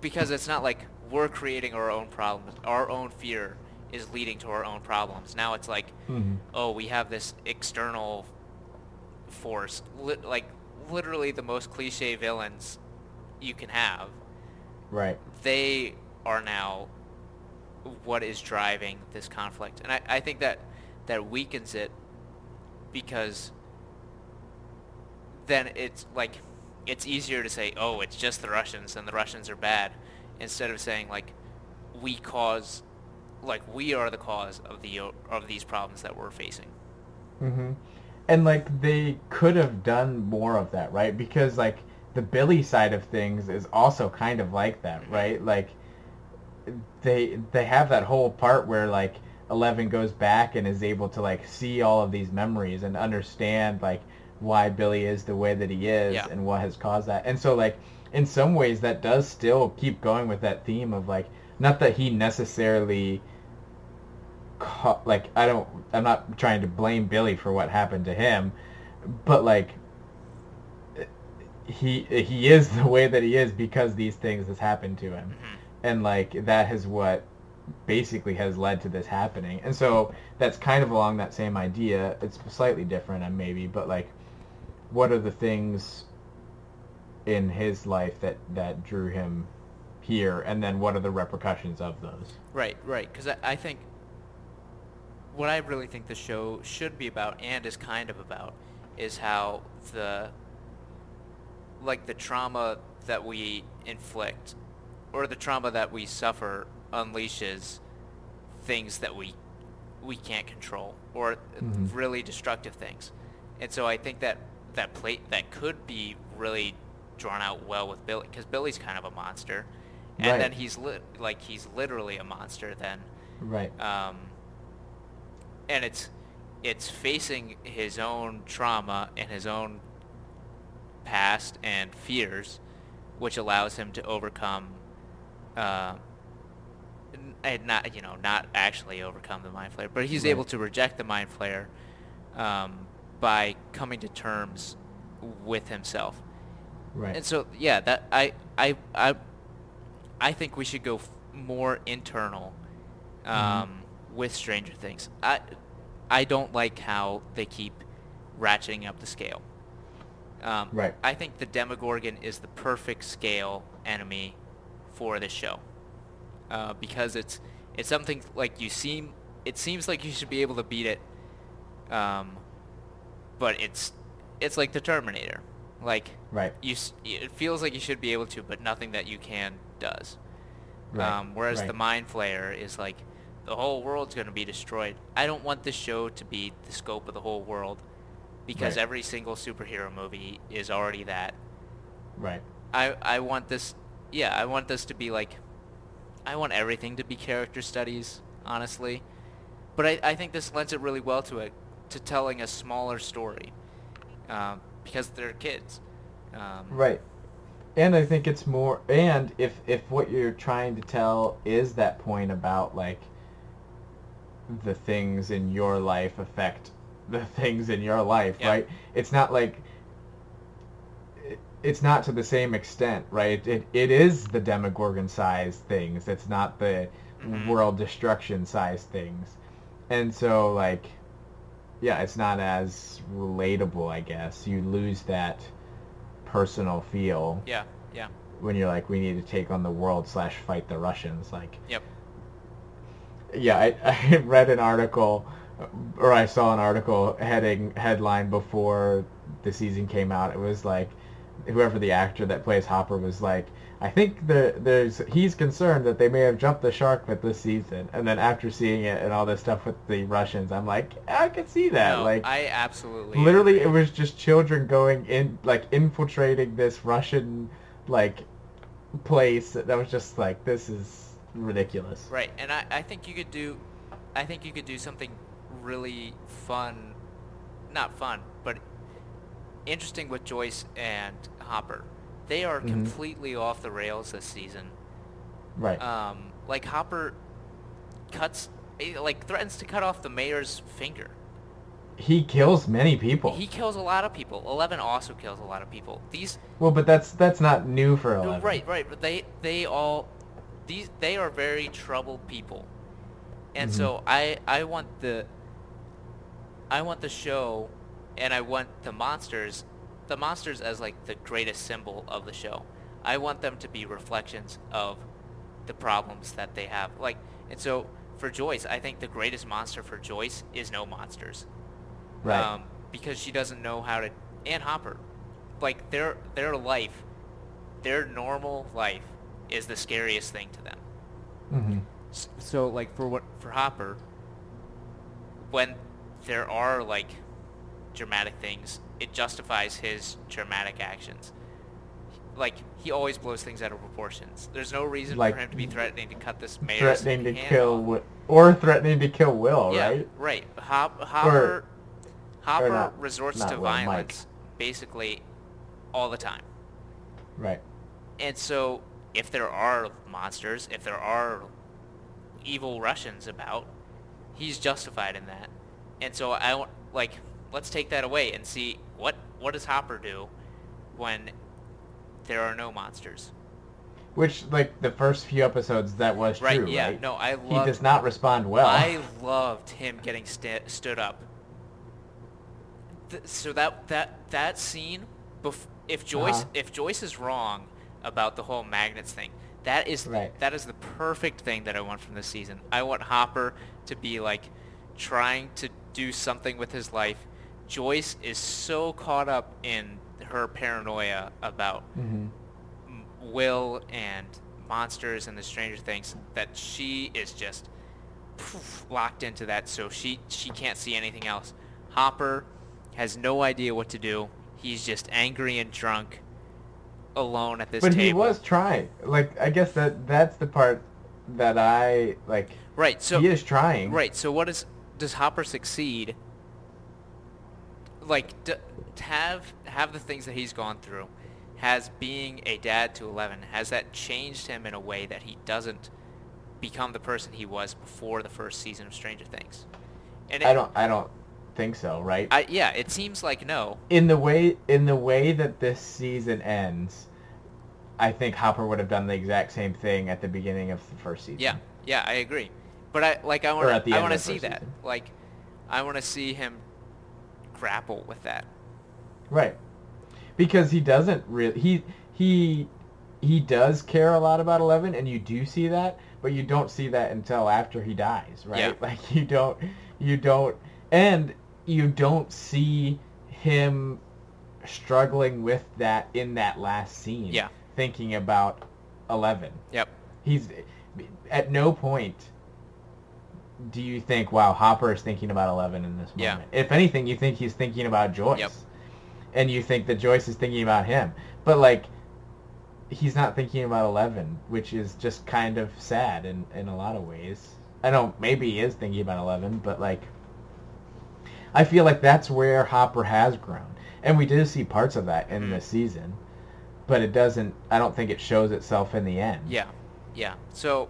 because it's not like we're creating our own problems. Our own fear is leading to our own problems. Now it's like, Mhm. oh, we have this external force, li- like literally the most cliche villains you can have. Right. They are now what is driving this conflict, and I, I think that that weakens it because then it's like it's easier to say, oh, it's just the Russians and the Russians are bad, instead of saying like we cause, like we are the cause of the of these problems that we're facing. hmm And like they could have done more of that, right? Because like the Billy side of things is also kind of like that, mm-hmm. right? Like they they have that whole part where like Eleven goes back and is able to like see all of these memories and understand like why Billy is the way that he is Yeah. and what has caused that. And so like in some ways that does still keep going with that theme of like not that he necessarily ca- like I don't I'm not trying to blame Billy for what happened to him, but like he he is the way that he is because these things has happened to him. Mhm. And like that is what basically has led to this happening. And so that's kind of along that same idea. It's slightly different uh, maybe, but like what are the things in his life that that drew him here and then what are the repercussions of those? Right, right. Because I, I think what I really think the show should be about and is kind of about is how the like the trauma that we inflict or the trauma that we suffer unleashes things that we we can't control or Mhm. really destructive things. And so I think that that plate that could be really drawn out well with Billy because Billy's kind of a monster, and Right. then he's li- like he's literally a monster then, Right. um, and it's it's facing his own trauma and his own past and fears, which allows him to overcome, uh, and not you know not actually overcome the mind flayer, but he's Right. able to reject the mind flayer um, by coming to terms with himself. Right. And so yeah, that I I I I think we should go f- more internal um, with Stranger Things. I I don't like how they keep ratcheting up the scale. Um, Right. I think the Demogorgon is the perfect scale enemy for this show uh, because it's it's something like you seem it seems like you should be able to beat it, um, but it's it's like the Terminator, like Right. you it feels like you should be able to, but nothing that you can does. Right. Um, whereas right. the Mind Flayer is like the whole world's going to be destroyed. I don't want this show to be the scope of the whole world because Right. every single superhero movie is already that. Right. I I want this yeah, I want this to be like I want everything to be character studies, honestly. But I, I think this lends it really well to it to telling a smaller story. Um, because they're kids. Um, Right. And I think it's more and if if what you're trying to tell is that point about like the things in your life affect the things in your life, Yeah. right? It's not like it's not to the same extent, right? It it is the Demogorgon size things. It's not the Mhm. world destruction size things. And so like yeah, it's not as relatable, I guess. You lose that personal feel Yeah, yeah. when you're like, we need to take on the world slash fight the Russians. Like, Yep. yeah, I, I read an article, or I saw an article heading headline before the season came out. It was like whoever the actor that plays Hopper was like, I think there, there's he's concerned that they may have jumped the shark with this season. And then after seeing it and all this stuff with the Russians, I'm like, I can see that. No, like I absolutely literally, agree. it was just children going in, like infiltrating this Russian like place. That was just like, this is ridiculous. Right, and I, I think you could do, I think you could do something really fun, not fun, but interesting with Joyce and Hopper. They are Mhm. completely off the rails this season. Right. Um, like Hopper cuts, eh, like threatens to cut off the mayor's finger. he kills many people. He kills a lot of people. Eleven also kills a lot of people. These Well, but that's that's not new for Eleven. right, right. But they they all these they are very troubled people, and Mhm. so I I want the I want the show, and I want the monsters, the monsters as like the greatest symbol of the show. I want them to be reflections of the problems that they have. Like, and so for Joyce, I think the greatest monster for Joyce is no monsters Right. um, because she doesn't know how to. And Hopper, like their their life, their normal life is the scariest thing to them. hmm S- So like for what for Hopper, when there are like dramatic things, it justifies his dramatic actions. Like he always blows things out of proportions. There's no reason Like, for him to be threatening to cut this mayor's Threatening to kill. Or threatening to kill Will, yeah, right? right. Hop, Hopper, Hopper not- resorts not to Will, Mike. violence basically all the time. Right. And so, if there are monsters, if there are evil Russians about, he's justified in that. And so, I want like let's take that away and see what what does Hopper do when there are no monsters. Which, like the first few episodes, that was Right? true, yeah. right? No, I loved, he does not respond well. I loved him getting sta stood up. Th- so that that that scene, bef- if Joyce Uh-huh. if Joyce is wrong about the whole magnets thing, that is Right. that is the perfect thing that I want from this season. I want Hopper to be like trying to do something with his life. Joyce is so caught up in her paranoia about hmm Will and monsters and the Stranger Things that she is just poof, locked into that, so she she can't see anything else. Hopper has no idea what to do. He's just angry and drunk, alone at this But table. he was trying. Like, I guess that that's the part that I like. right. So he is trying. right. So what is does Hopper succeed? Like d- to have have the things that he's gone through, has being a dad to Eleven has that changed him in a way that he doesn't become the person he was before the first season of Stranger Things. And it, I don't. I don't think so. Right. I, yeah, it seems like no. in the way in the way that this season ends, I think Hopper would have done the exact same thing at the beginning of the first season. Yeah, yeah, I agree. But I like I want the I want to see that. season. Like I want to see him grapple with that. Right. Because he doesn't really he he he does care a lot about Eleven, and you do see that, but you don't see that until after he dies, right? Yeah. Like you don't you don't and you don't see him struggling with that in that last scene. Yeah. Thinking about Eleven. Yep. He's at no point do you think, wow, Hopper is thinking about Eleven in this Yeah. moment. If anything, you think he's thinking about Joyce. Yep. And you think that Joyce is thinking about him. But like he's not thinking about Eleven, which is just kind of sad in, in a lot of ways. I know maybe he is thinking about Eleven, but like I feel like that's where Hopper has grown. And we did see parts of that in Mhm. this season. But it doesn't I don't think it shows itself in the end. Yeah. Yeah. So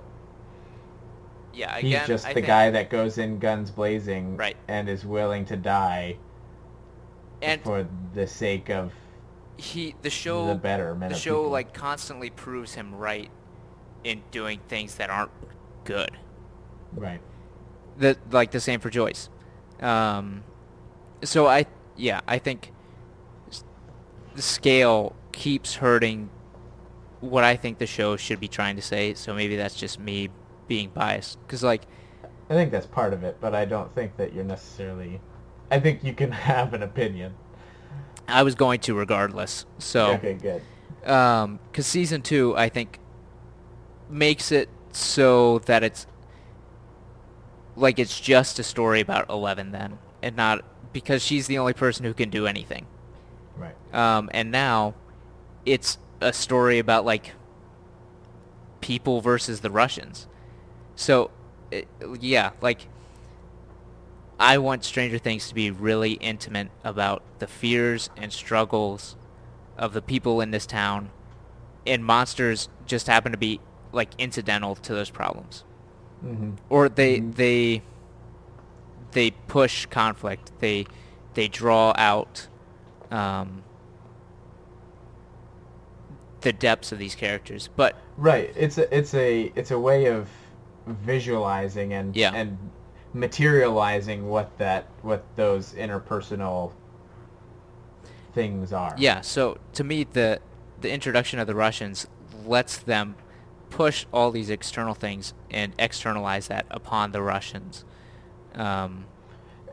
yeah, He's again, just I the think, guy that goes in guns blazing Right. and is willing to die and for the sake of he the show the betterment the show people. like constantly proves him right in doing things that aren't good. right. The like the same for Joyce. Um, so I yeah I think the scale keeps hurting what I think the show should be trying to say. So maybe that's just me being biased because like I think that's part of it, but I don't think that you're necessarily. I think you can have an opinion. I was going to regardless. So Okay, good. um, because season two, I think, makes it so that it's like it's just a story about Eleven then, and not because she's the only person who can do anything. Right. Um, and now, it's a story about like people versus the Russians. So, it, yeah, like I want Stranger Things to be really intimate about the fears and struggles of the people in this town, and monsters just happen to be like incidental to those problems, Mm-hmm. or they Mhm. they they push conflict. They they draw out um, the depths of these characters, but Right. It's a it's a it's a way of visualizing and Yeah. and materializing what that what those interpersonal things are. Yeah, so to me, the the introduction of the Russians lets them push all these external things and externalize that upon the Russians. Um,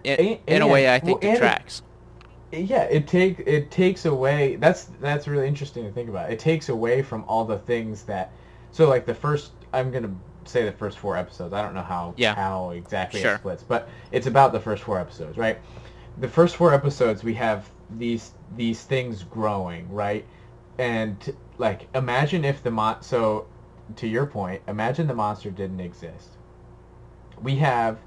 in, And- in a way, I think well, it- detracts. Yeah, it take it takes away. That's that's really interesting to think about. It takes away from all the things that. So like the first, I'm gonna say the first four episodes. I don't know how Yeah. how exactly Sure. it splits, but it's about the first four episodes, right? The first four episodes, we have these these things growing, right? And like, imagine if the mon. So, to your point, imagine the monster didn't exist. We have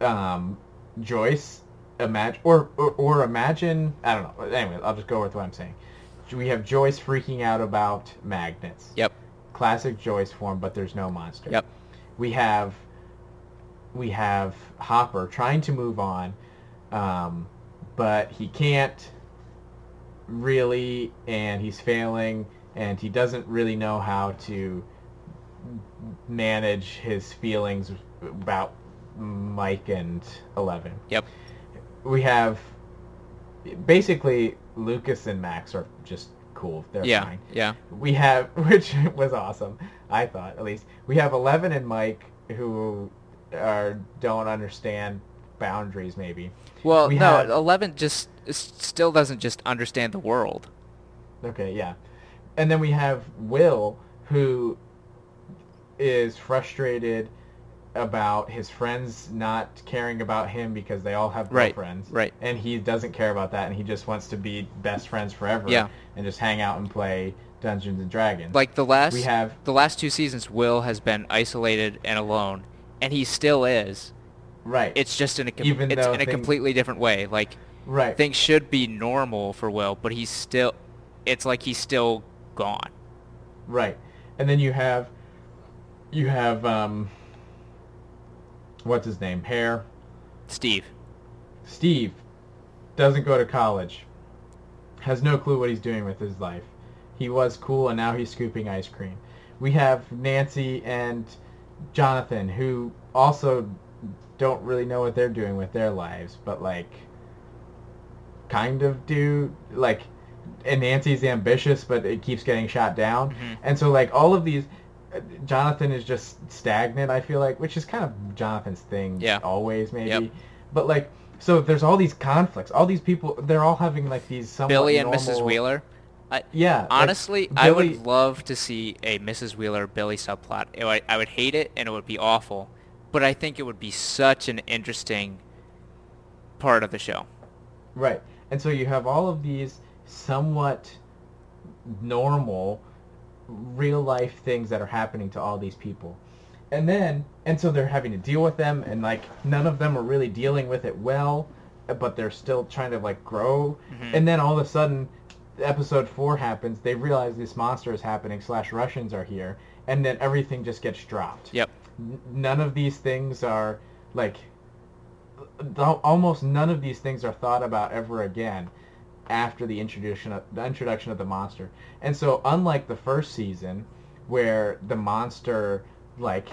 um, Joyce imagine or, or or imagine I don't know. Anyway, I'll just go with what I'm saying. We have Joyce freaking out about magnets. Yep. Classic Joyce form, but there's no monster. Yep. We have we have Hopper trying to move on, um, but he can't really, and he's failing, and he doesn't really know how to manage his feelings about Mike and Eleven. Yep. We have basically Lucas and Max are just cool. They're Yeah, fine. yeah, We have, which was awesome, I thought at least. We have Eleven and Mike who are don't understand boundaries. Maybe. Well, We no, have- Eleven just still doesn't just understand the world. Okay, yeah. And then we have Will who is frustrated about his friends not caring about him because they all have Right, girlfriends. right. And he doesn't care about that and he just wants to be best friends forever Yeah. and just hang out and play Dungeons and Dragons. Like the last, We have- the last two seasons, Will has been isolated and alone, and he still is. right. It's just in a com- Even it's in a things- completely different way. Like right. things should be normal for Will, but he's still. It's like he's still gone. Right. And then you have you have um what's his name? Hair. Steve. Steve doesn't go to college. Has no clue what he's doing with his life. He was cool and now he's scooping ice cream. We have Nancy and Jonathan who also don't really know what they're doing with their lives, but like kind of do like and Nancy's ambitious but it keeps getting shot down. Mhm. And so like all of these Jonathan is just stagnant, I feel like, which is kind of Jonathan's thing Yeah. always maybe. Yep. But like so there's all these conflicts. All these people they're all having like these somewhat Billy and normal- Mrs. Wheeler. I, Yeah. like, honestly, I would love to see a Mrs. Wheeler Billy subplot. I, I would hate it and it would be awful, but I think it would be such an interesting part of the show. Right. And so you have all of these somewhat normal real life things that are happening to all these people. And then and so they're having to deal with them and like none of them are really dealing with it well, but they're still trying to like grow. Mhm. And then all of a sudden episode 4 happens, they realize this monster is happening slash Russians are here and then everything just gets dropped. Yep. N- none of these things are like th- almost none of these things are thought about ever again after the introduction of the introduction of the monster. And so unlike the first season where the monster like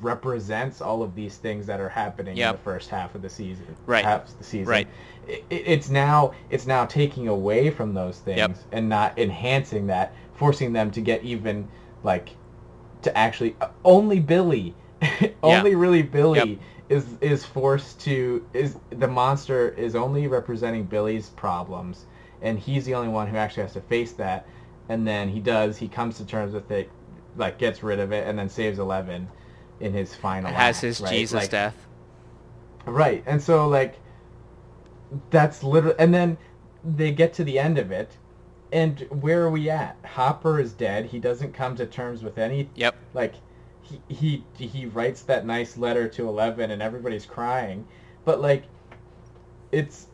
represents all of these things that are happening Yep. in the first half of the season. Right. Half the season. Right. It, it's now it's now taking away from those things Yep. and not enhancing that, forcing them to get even like to actually uh, only Billy, only really Billy is is forced to is the monster is only representing Billy's problems, and he's the only one who actually has to face that. And then he does. He comes to terms with it, like gets rid of it, and then saves Eleven in his final. Has act, his right? Jesus Like, death. Right. And so like that's literally and then they get to the end of it and where are we at? Hopper is dead. He doesn't come to terms with any Yep. like he he he writes that nice letter to 11 and everybody's crying. But like it's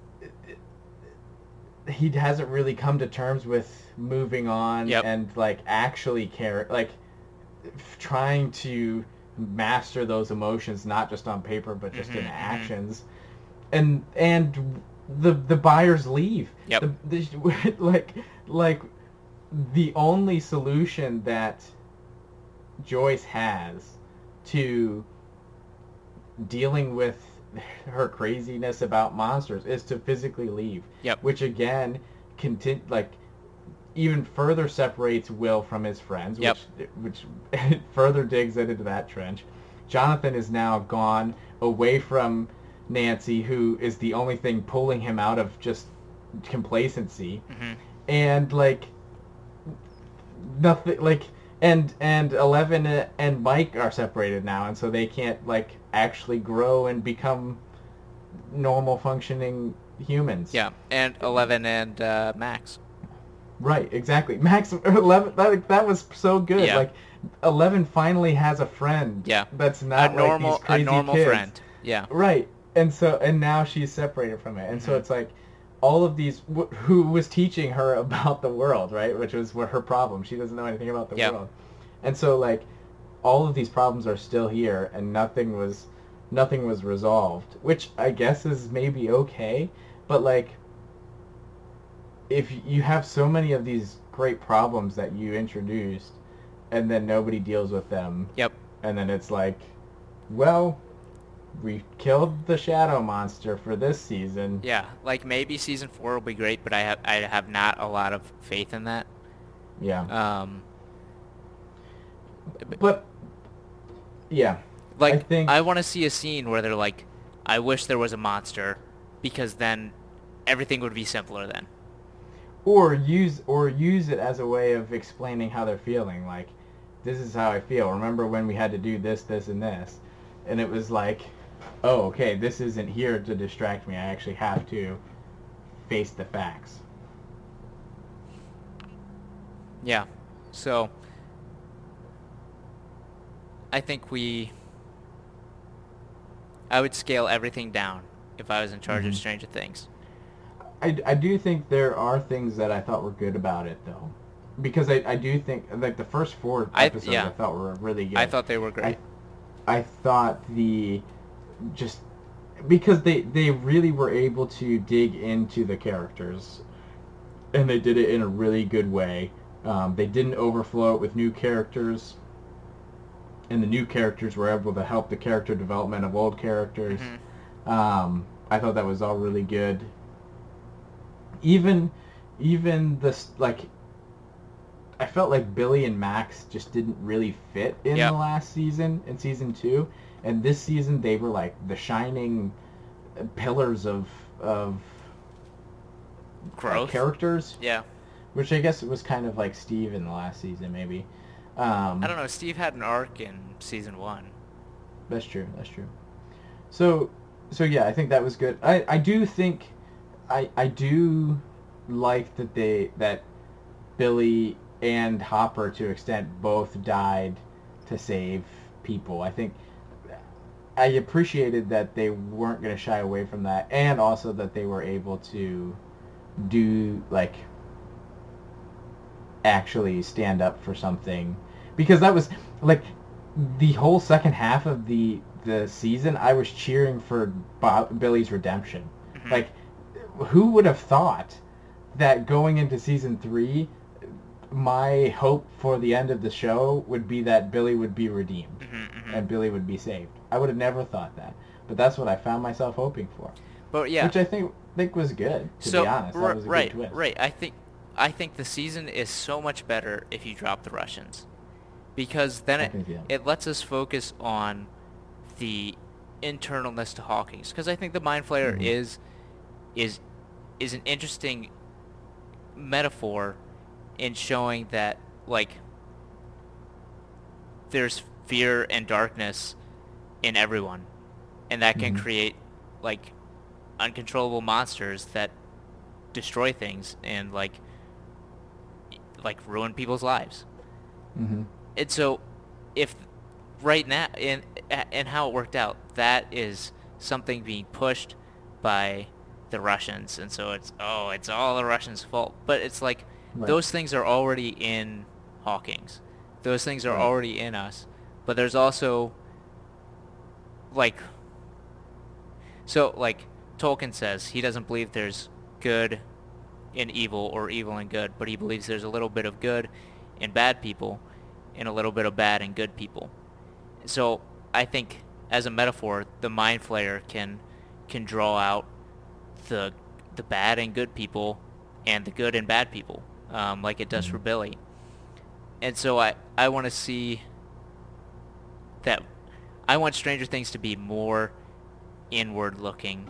he hasn't really come to terms with moving on Yep. and like actually care like trying to master those emotions not just on paper but just in Mhm, mhm. actions and and the the Byers leave Yep. the, the, like like the only solution that Joyce has to dealing with her craziness about monsters is to physically leave Yep. which again contin- like even further separates Will from his friends, Yep. which which further digs into that trench. Jonathan is now gone away from Nancy, who is the only thing pulling him out of just complacency, hmm and like nothing like and and Eleven and Mike are separated now, and so they can't like actually grow and become normal functioning humans. Yeah. And Eleven and uh, Max. Right, exactly. Max Eleven that that was so good. Yeah. Like Eleven finally has a friend. Yeah. That's not a normal, like these crazy a normal kids. friend. Yeah. Right. And so and now she's separated from it. And so Mhm. it's like all of these wh- who was teaching her about the world, right? Which was what her problem. She doesn't know anything about the Yeah. world. And so like all of these problems are still here and nothing was nothing was resolved, which I guess is maybe okay, but like if you have so many of these great problems that you introduced and then nobody deals with them Yep. and then it's like well we killed the shadow monster for this season Yeah. Like maybe season four will be great, but I have I have not a lot of faith in that. yeah Um, but yeah like I think- I want to see a scene where they're like, I wish there was a monster, because then everything would be simpler then. or use or use it as a way of explaining how they're feeling like this is how i feel remember when we had to do this this and this and it was like oh okay this isn't here to distract me i actually have to face the facts Yeah. So I think we I would scale everything down if I was in charge of Mhm. Stranger Things. I, I do think there are things that I thought were good about it though, because I, I do think like the first four I- episodes yeah. I thought were really good. I thought they were great. I thought the just because they they really were able to dig into the characters, and they did it in a really good way. Um, they didn't overflow it with new characters, and the new characters were able to help the character development of old characters. Mhm. Um, I thought that was all really good. Even, even this like, I felt like Billy and Max just didn't really fit in Yep. the last season, in season two, and this season they were like the shining pillars of of Growth. characters, yeah. which I guess it was kind of like Steve in the last season, maybe. Um, I don't know. Steve had an arc in season one. That's true. That's true. So, so yeah, I think that was good. I, I do think, I, I do like that they that Billy and Hopper to extent both died to save people. I think I appreciated that they weren't going to shy away from that, and also that they were able to do like actually stand up for something because that was like the whole second half of the the season I was cheering for Bob, Billy's redemption. Mhm. Like who would have thought that going into season 3 my hope for the end of the show would be that Billy would be redeemed Mhm, mhm. and Billy would be saved. I would have never thought that. But that's what I found myself hoping for. But yeah. Which I think think was good, to so be honest. ri- That was a right, good twist. right. I think I think the season is so much better if you drop the Russians, because then I it think, yeah. it lets us focus on the internalness to Hawkins because I think the Mind Flayer Mhm. is is is an interesting metaphor in showing that like there's fear and darkness in everyone and that can Mhm. create like uncontrollable monsters that destroy things and like like ruin people's lives Mm-hmm. and so if right now and and how it worked out that is something being pushed by the Russians and so it's oh it's all the Russians fault but it's like Right. those things are already in Hawkins. those things are Right. already in us but there's also like so like Tolkien says he doesn't believe there's good in evil or evil and good but he believes there's a little bit of good in bad people and a little bit of bad in good people so I think as a metaphor the mind flayer can can draw out the the bad and good people and the good and bad people um, like it does for Mhm. Billy and so I I want to see that I want Stranger Things to be more inward looking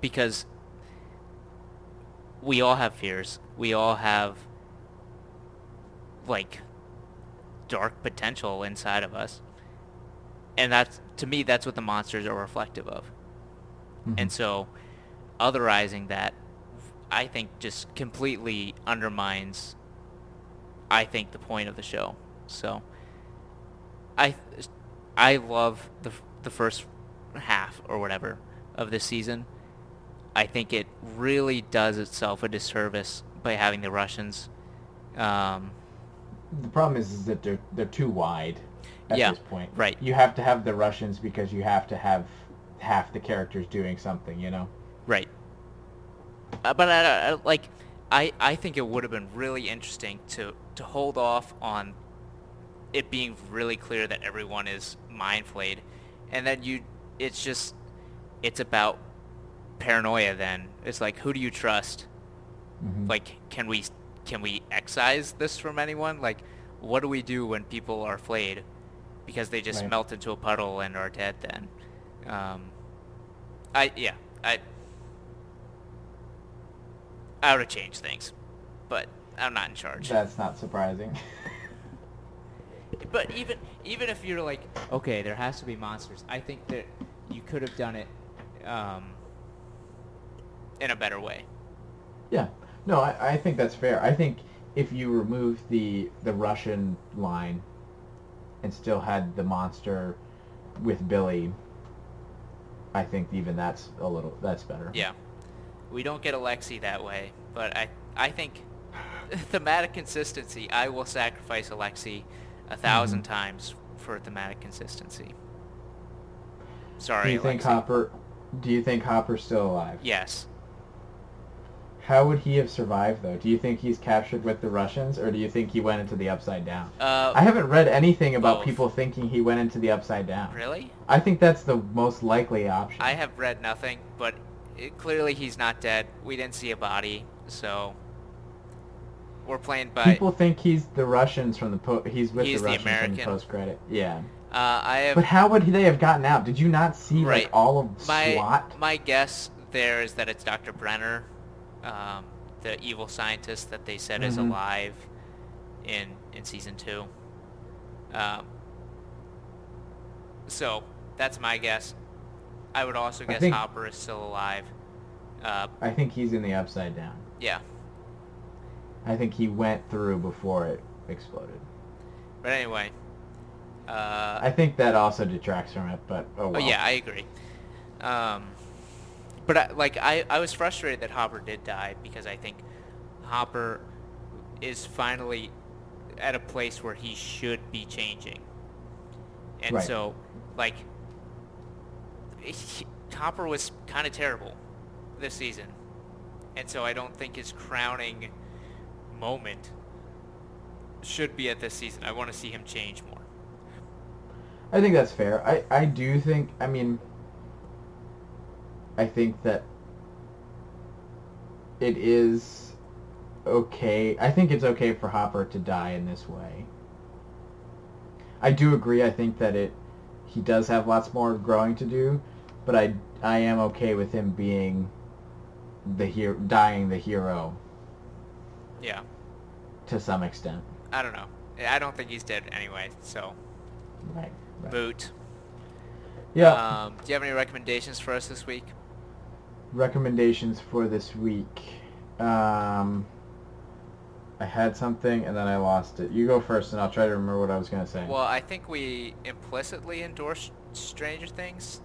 because we all have fears. We all have like dark potential inside of us. And that's to me that's what the monsters are reflective of. Mhm. And so otherizing that I think just completely undermines I think the point of the show. So I I love the the first half or whatever of this season. I think it really does itself a disservice by having the Russians. Um, The problem is, is that they're they're too wide at Yeah, this point. right. You have to have the Russians because you have to have half the characters doing something. You know. right. Uh, but I, I, like, I I think it would have been really interesting to to hold off on it being really clear that everyone is mind flayed, and then you it's just it's about paranoia. Then it's like who do you trust? Mhm. like can we can we excise this from anyone like what do we do when people are flayed because they just Right. melt into a puddle and are dead then um i yeah i i would have changed things but i'm not in charge That's not surprising. but even even if you're like okay there has to be monsters i think that you could have done it um in a better way Yeah. No, I, I think that's fair. I think if you remove the the Russian line and still had the monster with Billy, I think even that's a little that's better. Yeah. We don't get Alexei that way, but I I think thematic consistency, I will sacrifice Alexei a 1000 Mhm. times for thematic consistency. Sorry. Do you think Hopper? Do you think Hopper's still alive? Yes. How would he have survived though? Do you think he's captured with the Russians, or do you think he went into the Upside Down? Uh, I haven't read anything about both. people thinking he went into the Upside Down. really? I think that's the most likely option. I have read nothing, but it, clearly he's not dead. We didn't see a body, so we're playing by. People think he's the Russians from the po- he's with He's the the Russians from the post credit. Yeah. uh, I have But how would they have gotten out? Did you not see Right. like all of my SWAT? my guess there is that it's Dr. Brenner, um, the evil scientist that they said is Mhm. alive in in season two. Um, so that's my guess. I would also guess think- Hopper is still alive. Uh, I think he's in the Upside Down. yeah, I think he went through before it exploded. but anyway. Uh, I think that also detracts from it, but oh Oh yeah, I agree. Um, but I, like I, I was frustrated that Hopper did die because I think Hopper is finally at a place where he should be changing, and Right. so like he, Hopper was kind of terrible this season, and so I don't think his crowning moment should be at this season. I want to see him change more. I think that's fair. I, I do think, I mean, I think that it is okay. I think it's okay for Hopper to die in this way. I do agree. I think that it he does have lots more growing to do, but I I am okay with him being the hero, dying the hero Yeah. to some extent. I don't know. I don't think he's dead anyway, so Right. right. boot. Yeah. Um, do you have any recommendations for us this week? recommendations for this week. Um, I had something and then I lost it. You go first, and I'll try to remember what I was gonna say. Well, I think we implicitly endorse Stranger Things.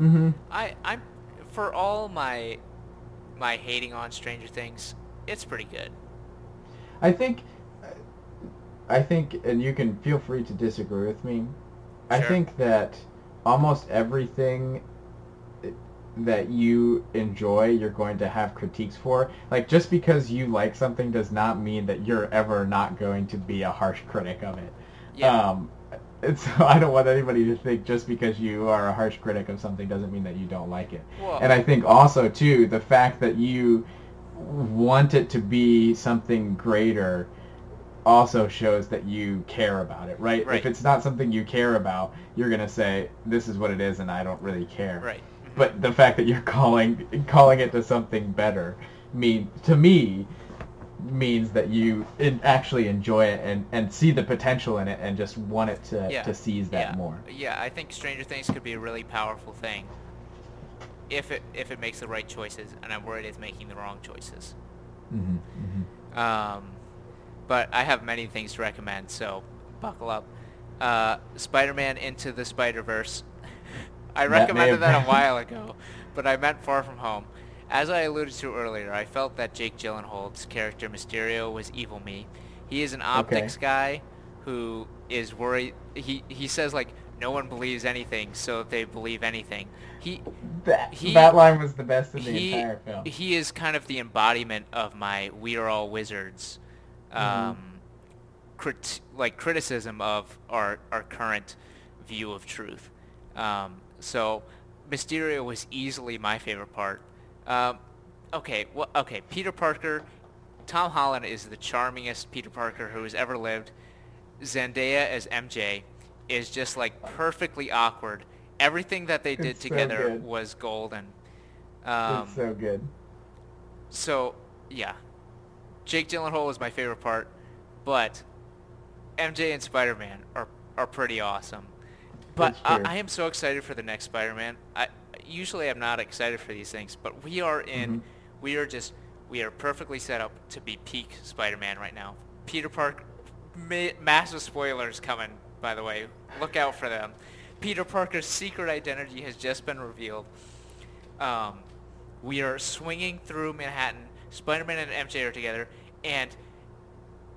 mm-hmm. I I'm for all my my hating on Stranger Things, it's pretty good. I think, I think, and you can feel free to disagree with me. I think that almost everything that you enjoy, you're going to have critiques for. Like, just because you like something does not mean that you're ever not going to be a harsh critic of it. Yeah. Um, and so I don't want anybody to think just because you are a harsh critic of something doesn't mean that you don't like it. Well- and I think also too the fact that you want it to be something greater also shows that you care about it, right? Right. If it's not something you care about, you're gonna say this is what it is, and I don't really care. Right. Mhm. But the fact that you're calling calling it to something better mean to me means that you in, actually enjoy it and, and see the potential in it and just want it to, yeah. to seize that yeah. more. Yeah, I think Stranger Things could be a really powerful thing if it if it makes the right choices, and I'm worried it's making the wrong choices. hmm hmm Um, but I have many things to recommend, so buckle up. Uh, Spider-Man Into the Spider-Verse. I That recommended that a while ago, but I meant Far From Home. As I alluded to earlier, I felt that Jake Gyllenhaal's character Mysterio was evil me. He is an optics guy who is worried. He he says like no one believes anything, so they believe anything. He That, He- that line was the best in the he entire film. he is kind of the embodiment of my "we are all wizards," Mm-hmm. um, crit- like criticism of our our current view of truth. Um, so Mysterio was easily my favorite part. Um, okay, well, okay, Peter Parker. Tom Holland is the charmingest Peter Parker who has ever lived. Zendaya as MJ is just like perfectly awkward. Everything that they did It's together good. was golden. Um, it's so good. so yeah, Jake Gyllenhaal was my favorite part, but MJ and Spider-Man are are pretty awesome. But I. I am so excited for the next Spider-Man. I usually I'm not excited for these things, but we are in. Mhm. We are just we are perfectly set up to be peak Spider-Man right now. Peter Park, ma- massive spoilers coming. By the way, look out for them. Peter Parker's secret identity has just been revealed. Um, we are swinging through Manhattan. Spider-Man and MJ are together, and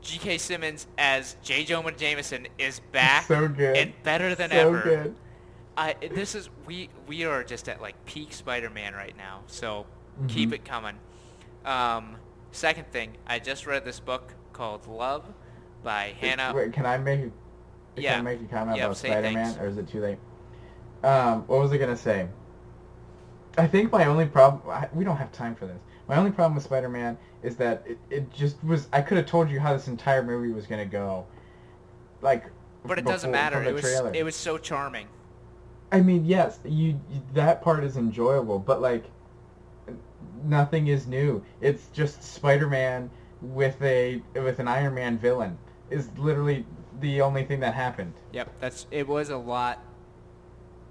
J.K. Simmons as J. Jonah Jameson is back So good. and better than so ever. good. I this is we we are just at like peak Spider-Man right now. So keep Mhm. it coming. Um, second thing, I just read this book called Love by Hannah. Wait, can I make? Yeah. Can I make a comment Yeah, about Spider-Man, things. or is it too late? Um, what was I gonna say? I think my only problem. I- We don't have time for this. My only problem with Spider-Man is that it, it just was. I could have told you how this entire movie was gonna go. Like. but it doesn't matter. It was trailer. it was so charming. I mean, yes, you, you that part is enjoyable, but like nothing is new. It's just Spider-Man with a with an Iron Man villain is literally the only thing that happened. Yep, that's it was a lot.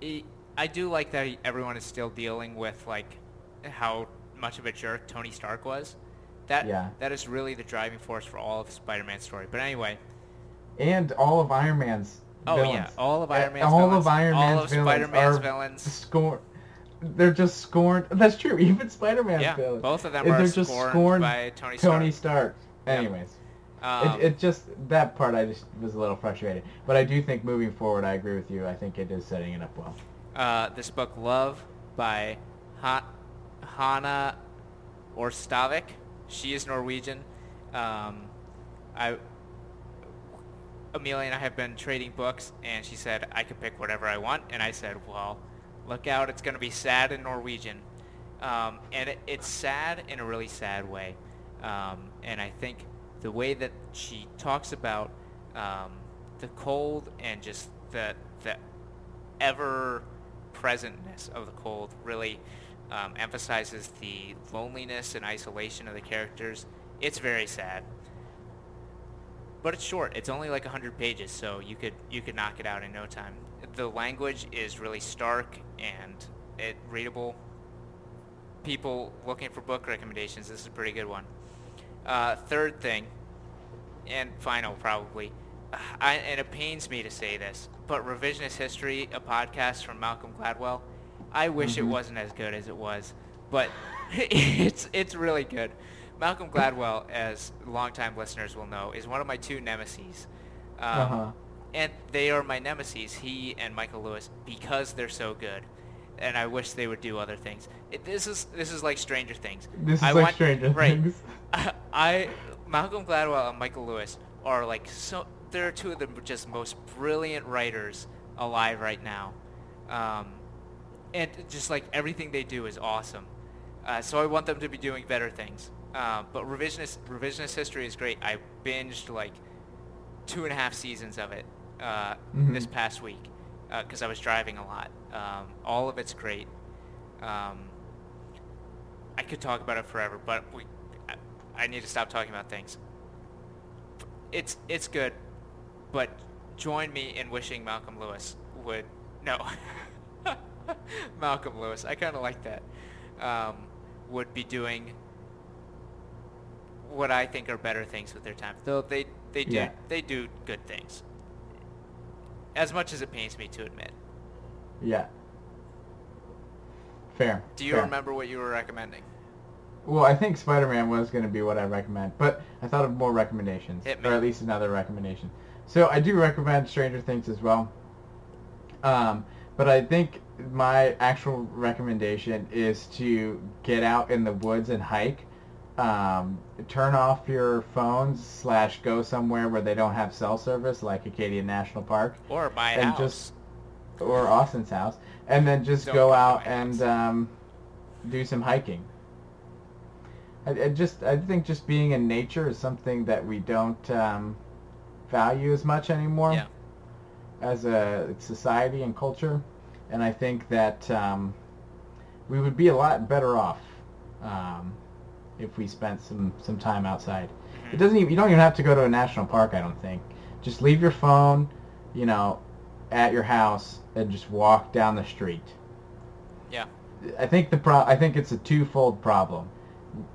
It, I do like that everyone is still dealing with like how much of a jerk Tony Stark was. That Yeah. that is really the driving force for all of Spider-Man's story. But anyway, And all of Iron Man's oh villains. yeah, all of Iron Man's all villains, of Iron Man's. all of villains Spider-Man's are villains. scorn. They're just scorned. That's true. Even Spider-Man's Yeah, villains. both of them They're just scorned scorned by Tony Stark. Tony Stark. Yep. Um, it, it just that part I just was a little frustrated, but I do think moving forward, I agree with you. I think it is setting it up well. uh, this book Love by ha- Hannah Ørstavik. She is Norwegian. Um, I Amelia and I have been trading books, and she said I could pick whatever I want, and I said, well, look out, it's going to be sad in Norwegian, um, and it, it's sad in a really sad way, um, and I think the way that she talks about um, the cold and just the the ever presentness of the cold really um, emphasizes the loneliness and isolation of the characters. It's very sad, but it's short. It's only like 100 pages, so you could you could knock it out in no time. The language is really stark and it readable. People looking for book recommendations, this is a pretty good one. Uh, third thing, and final probably, I, and it pains me to say this, but Revisionist History, a podcast from Malcolm Gladwell, I wish mm-hmm. it wasn't as good as it was, but it's it's really good. Malcolm Gladwell, as longtime listeners will know, is one of my two nemesis. Um, uh-huh. And they are my nemesis, he and Michael Lewis, because they're so good. And I wish they would do other things. It, this is this is like Stranger Things. This is I like want, Stranger right, Things. I Malcolm Gladwell and Michael Lewis are like so. They're two of the just most brilliant writers alive right now. Um, and just like everything they do is awesome. Uh, so I want them to be doing better things. Uh, but revisionist revisionist history is great. I binged like two and a half seasons of it uh, mm-hmm. this past week because uh, I was driving a lot. Um, all of it's great. Um, I could talk about it forever, but we, I, need to stop talking about things. It's it's good, but join me in wishing Malcolm Lewis would no. Malcolm Lewis. I kind of like that. Um, would be doing what I think are better things with their time. Though they they do yeah. they do good things. As much as it pains me to admit. Yeah. Fair. Do you fair. remember what you were recommending? Well, I think Spider-Man was going to be what I recommend, but I thought of more recommendations, or at least another recommendation. So I do recommend Stranger Things as well. Um, but I think my actual recommendation is to get out in the woods and hike. Um, turn off your phones slash go somewhere where they don't have cell service, like Acadia National Park, or my and house, just or Austin's house, and then just don't go out and um, do some hiking. I, I, just I think just being in nature is something that we don't um, value as much anymore. Yeah. As a society and culture and I think that um, we would be a lot better off um, if we spent some, some time outside. Mm-hmm. It doesn't even, you don't even have to go to a national park. I don't think. Just leave your phone, you know, at your house and just walk down the street. Yeah. I think the pro- I think it's a twofold problem.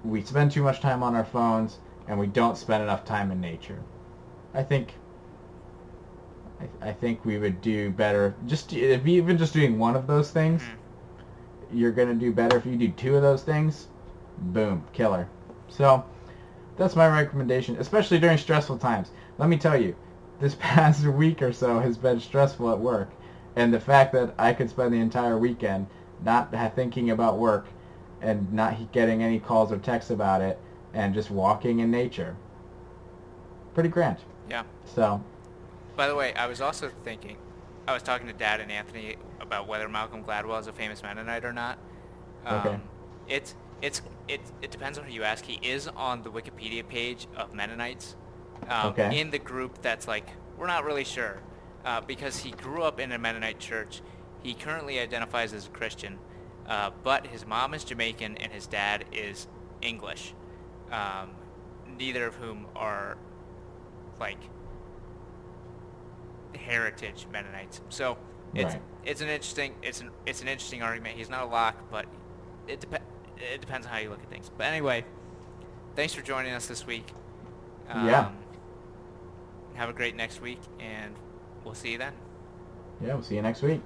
We spend too much time on our phones and we don't spend enough time in nature. I think I, I think we would do better. Just if even just doing one of those things, mm-hmm. you're gonna do better. If you do two of those things, boom, killer. So that's my recommendation, especially during stressful times. Let me tell you, this past week or so has been stressful at work, and the fact that I could spend the entire weekend not thinking about work and not getting any calls or texts about it and just walking in nature, pretty grand. Yeah. So by the way, I was also thinking, I was talking to Dad and Anthony about whether Malcolm Gladwell is a famous Mennonite or not. Um, okay. It's it's it it depends on who you ask. He is on the Wikipedia page of Mennonites. Um, okay. In the group that's like we're not really sure, uh, because he grew up in a Mennonite church. He currently identifies as a Christian, uh, but his mom is Jamaican and his dad is English. Um, neither of whom are like heritage Mennonites. So it's right. it's an interesting it's an it's an interesting argument. He's not a lock, but it depends it depends on how you look at things. But anyway, thanks for joining us this week. Um, yeah. Have a great next week, and we'll see you then. Yeah, we'll see you next week.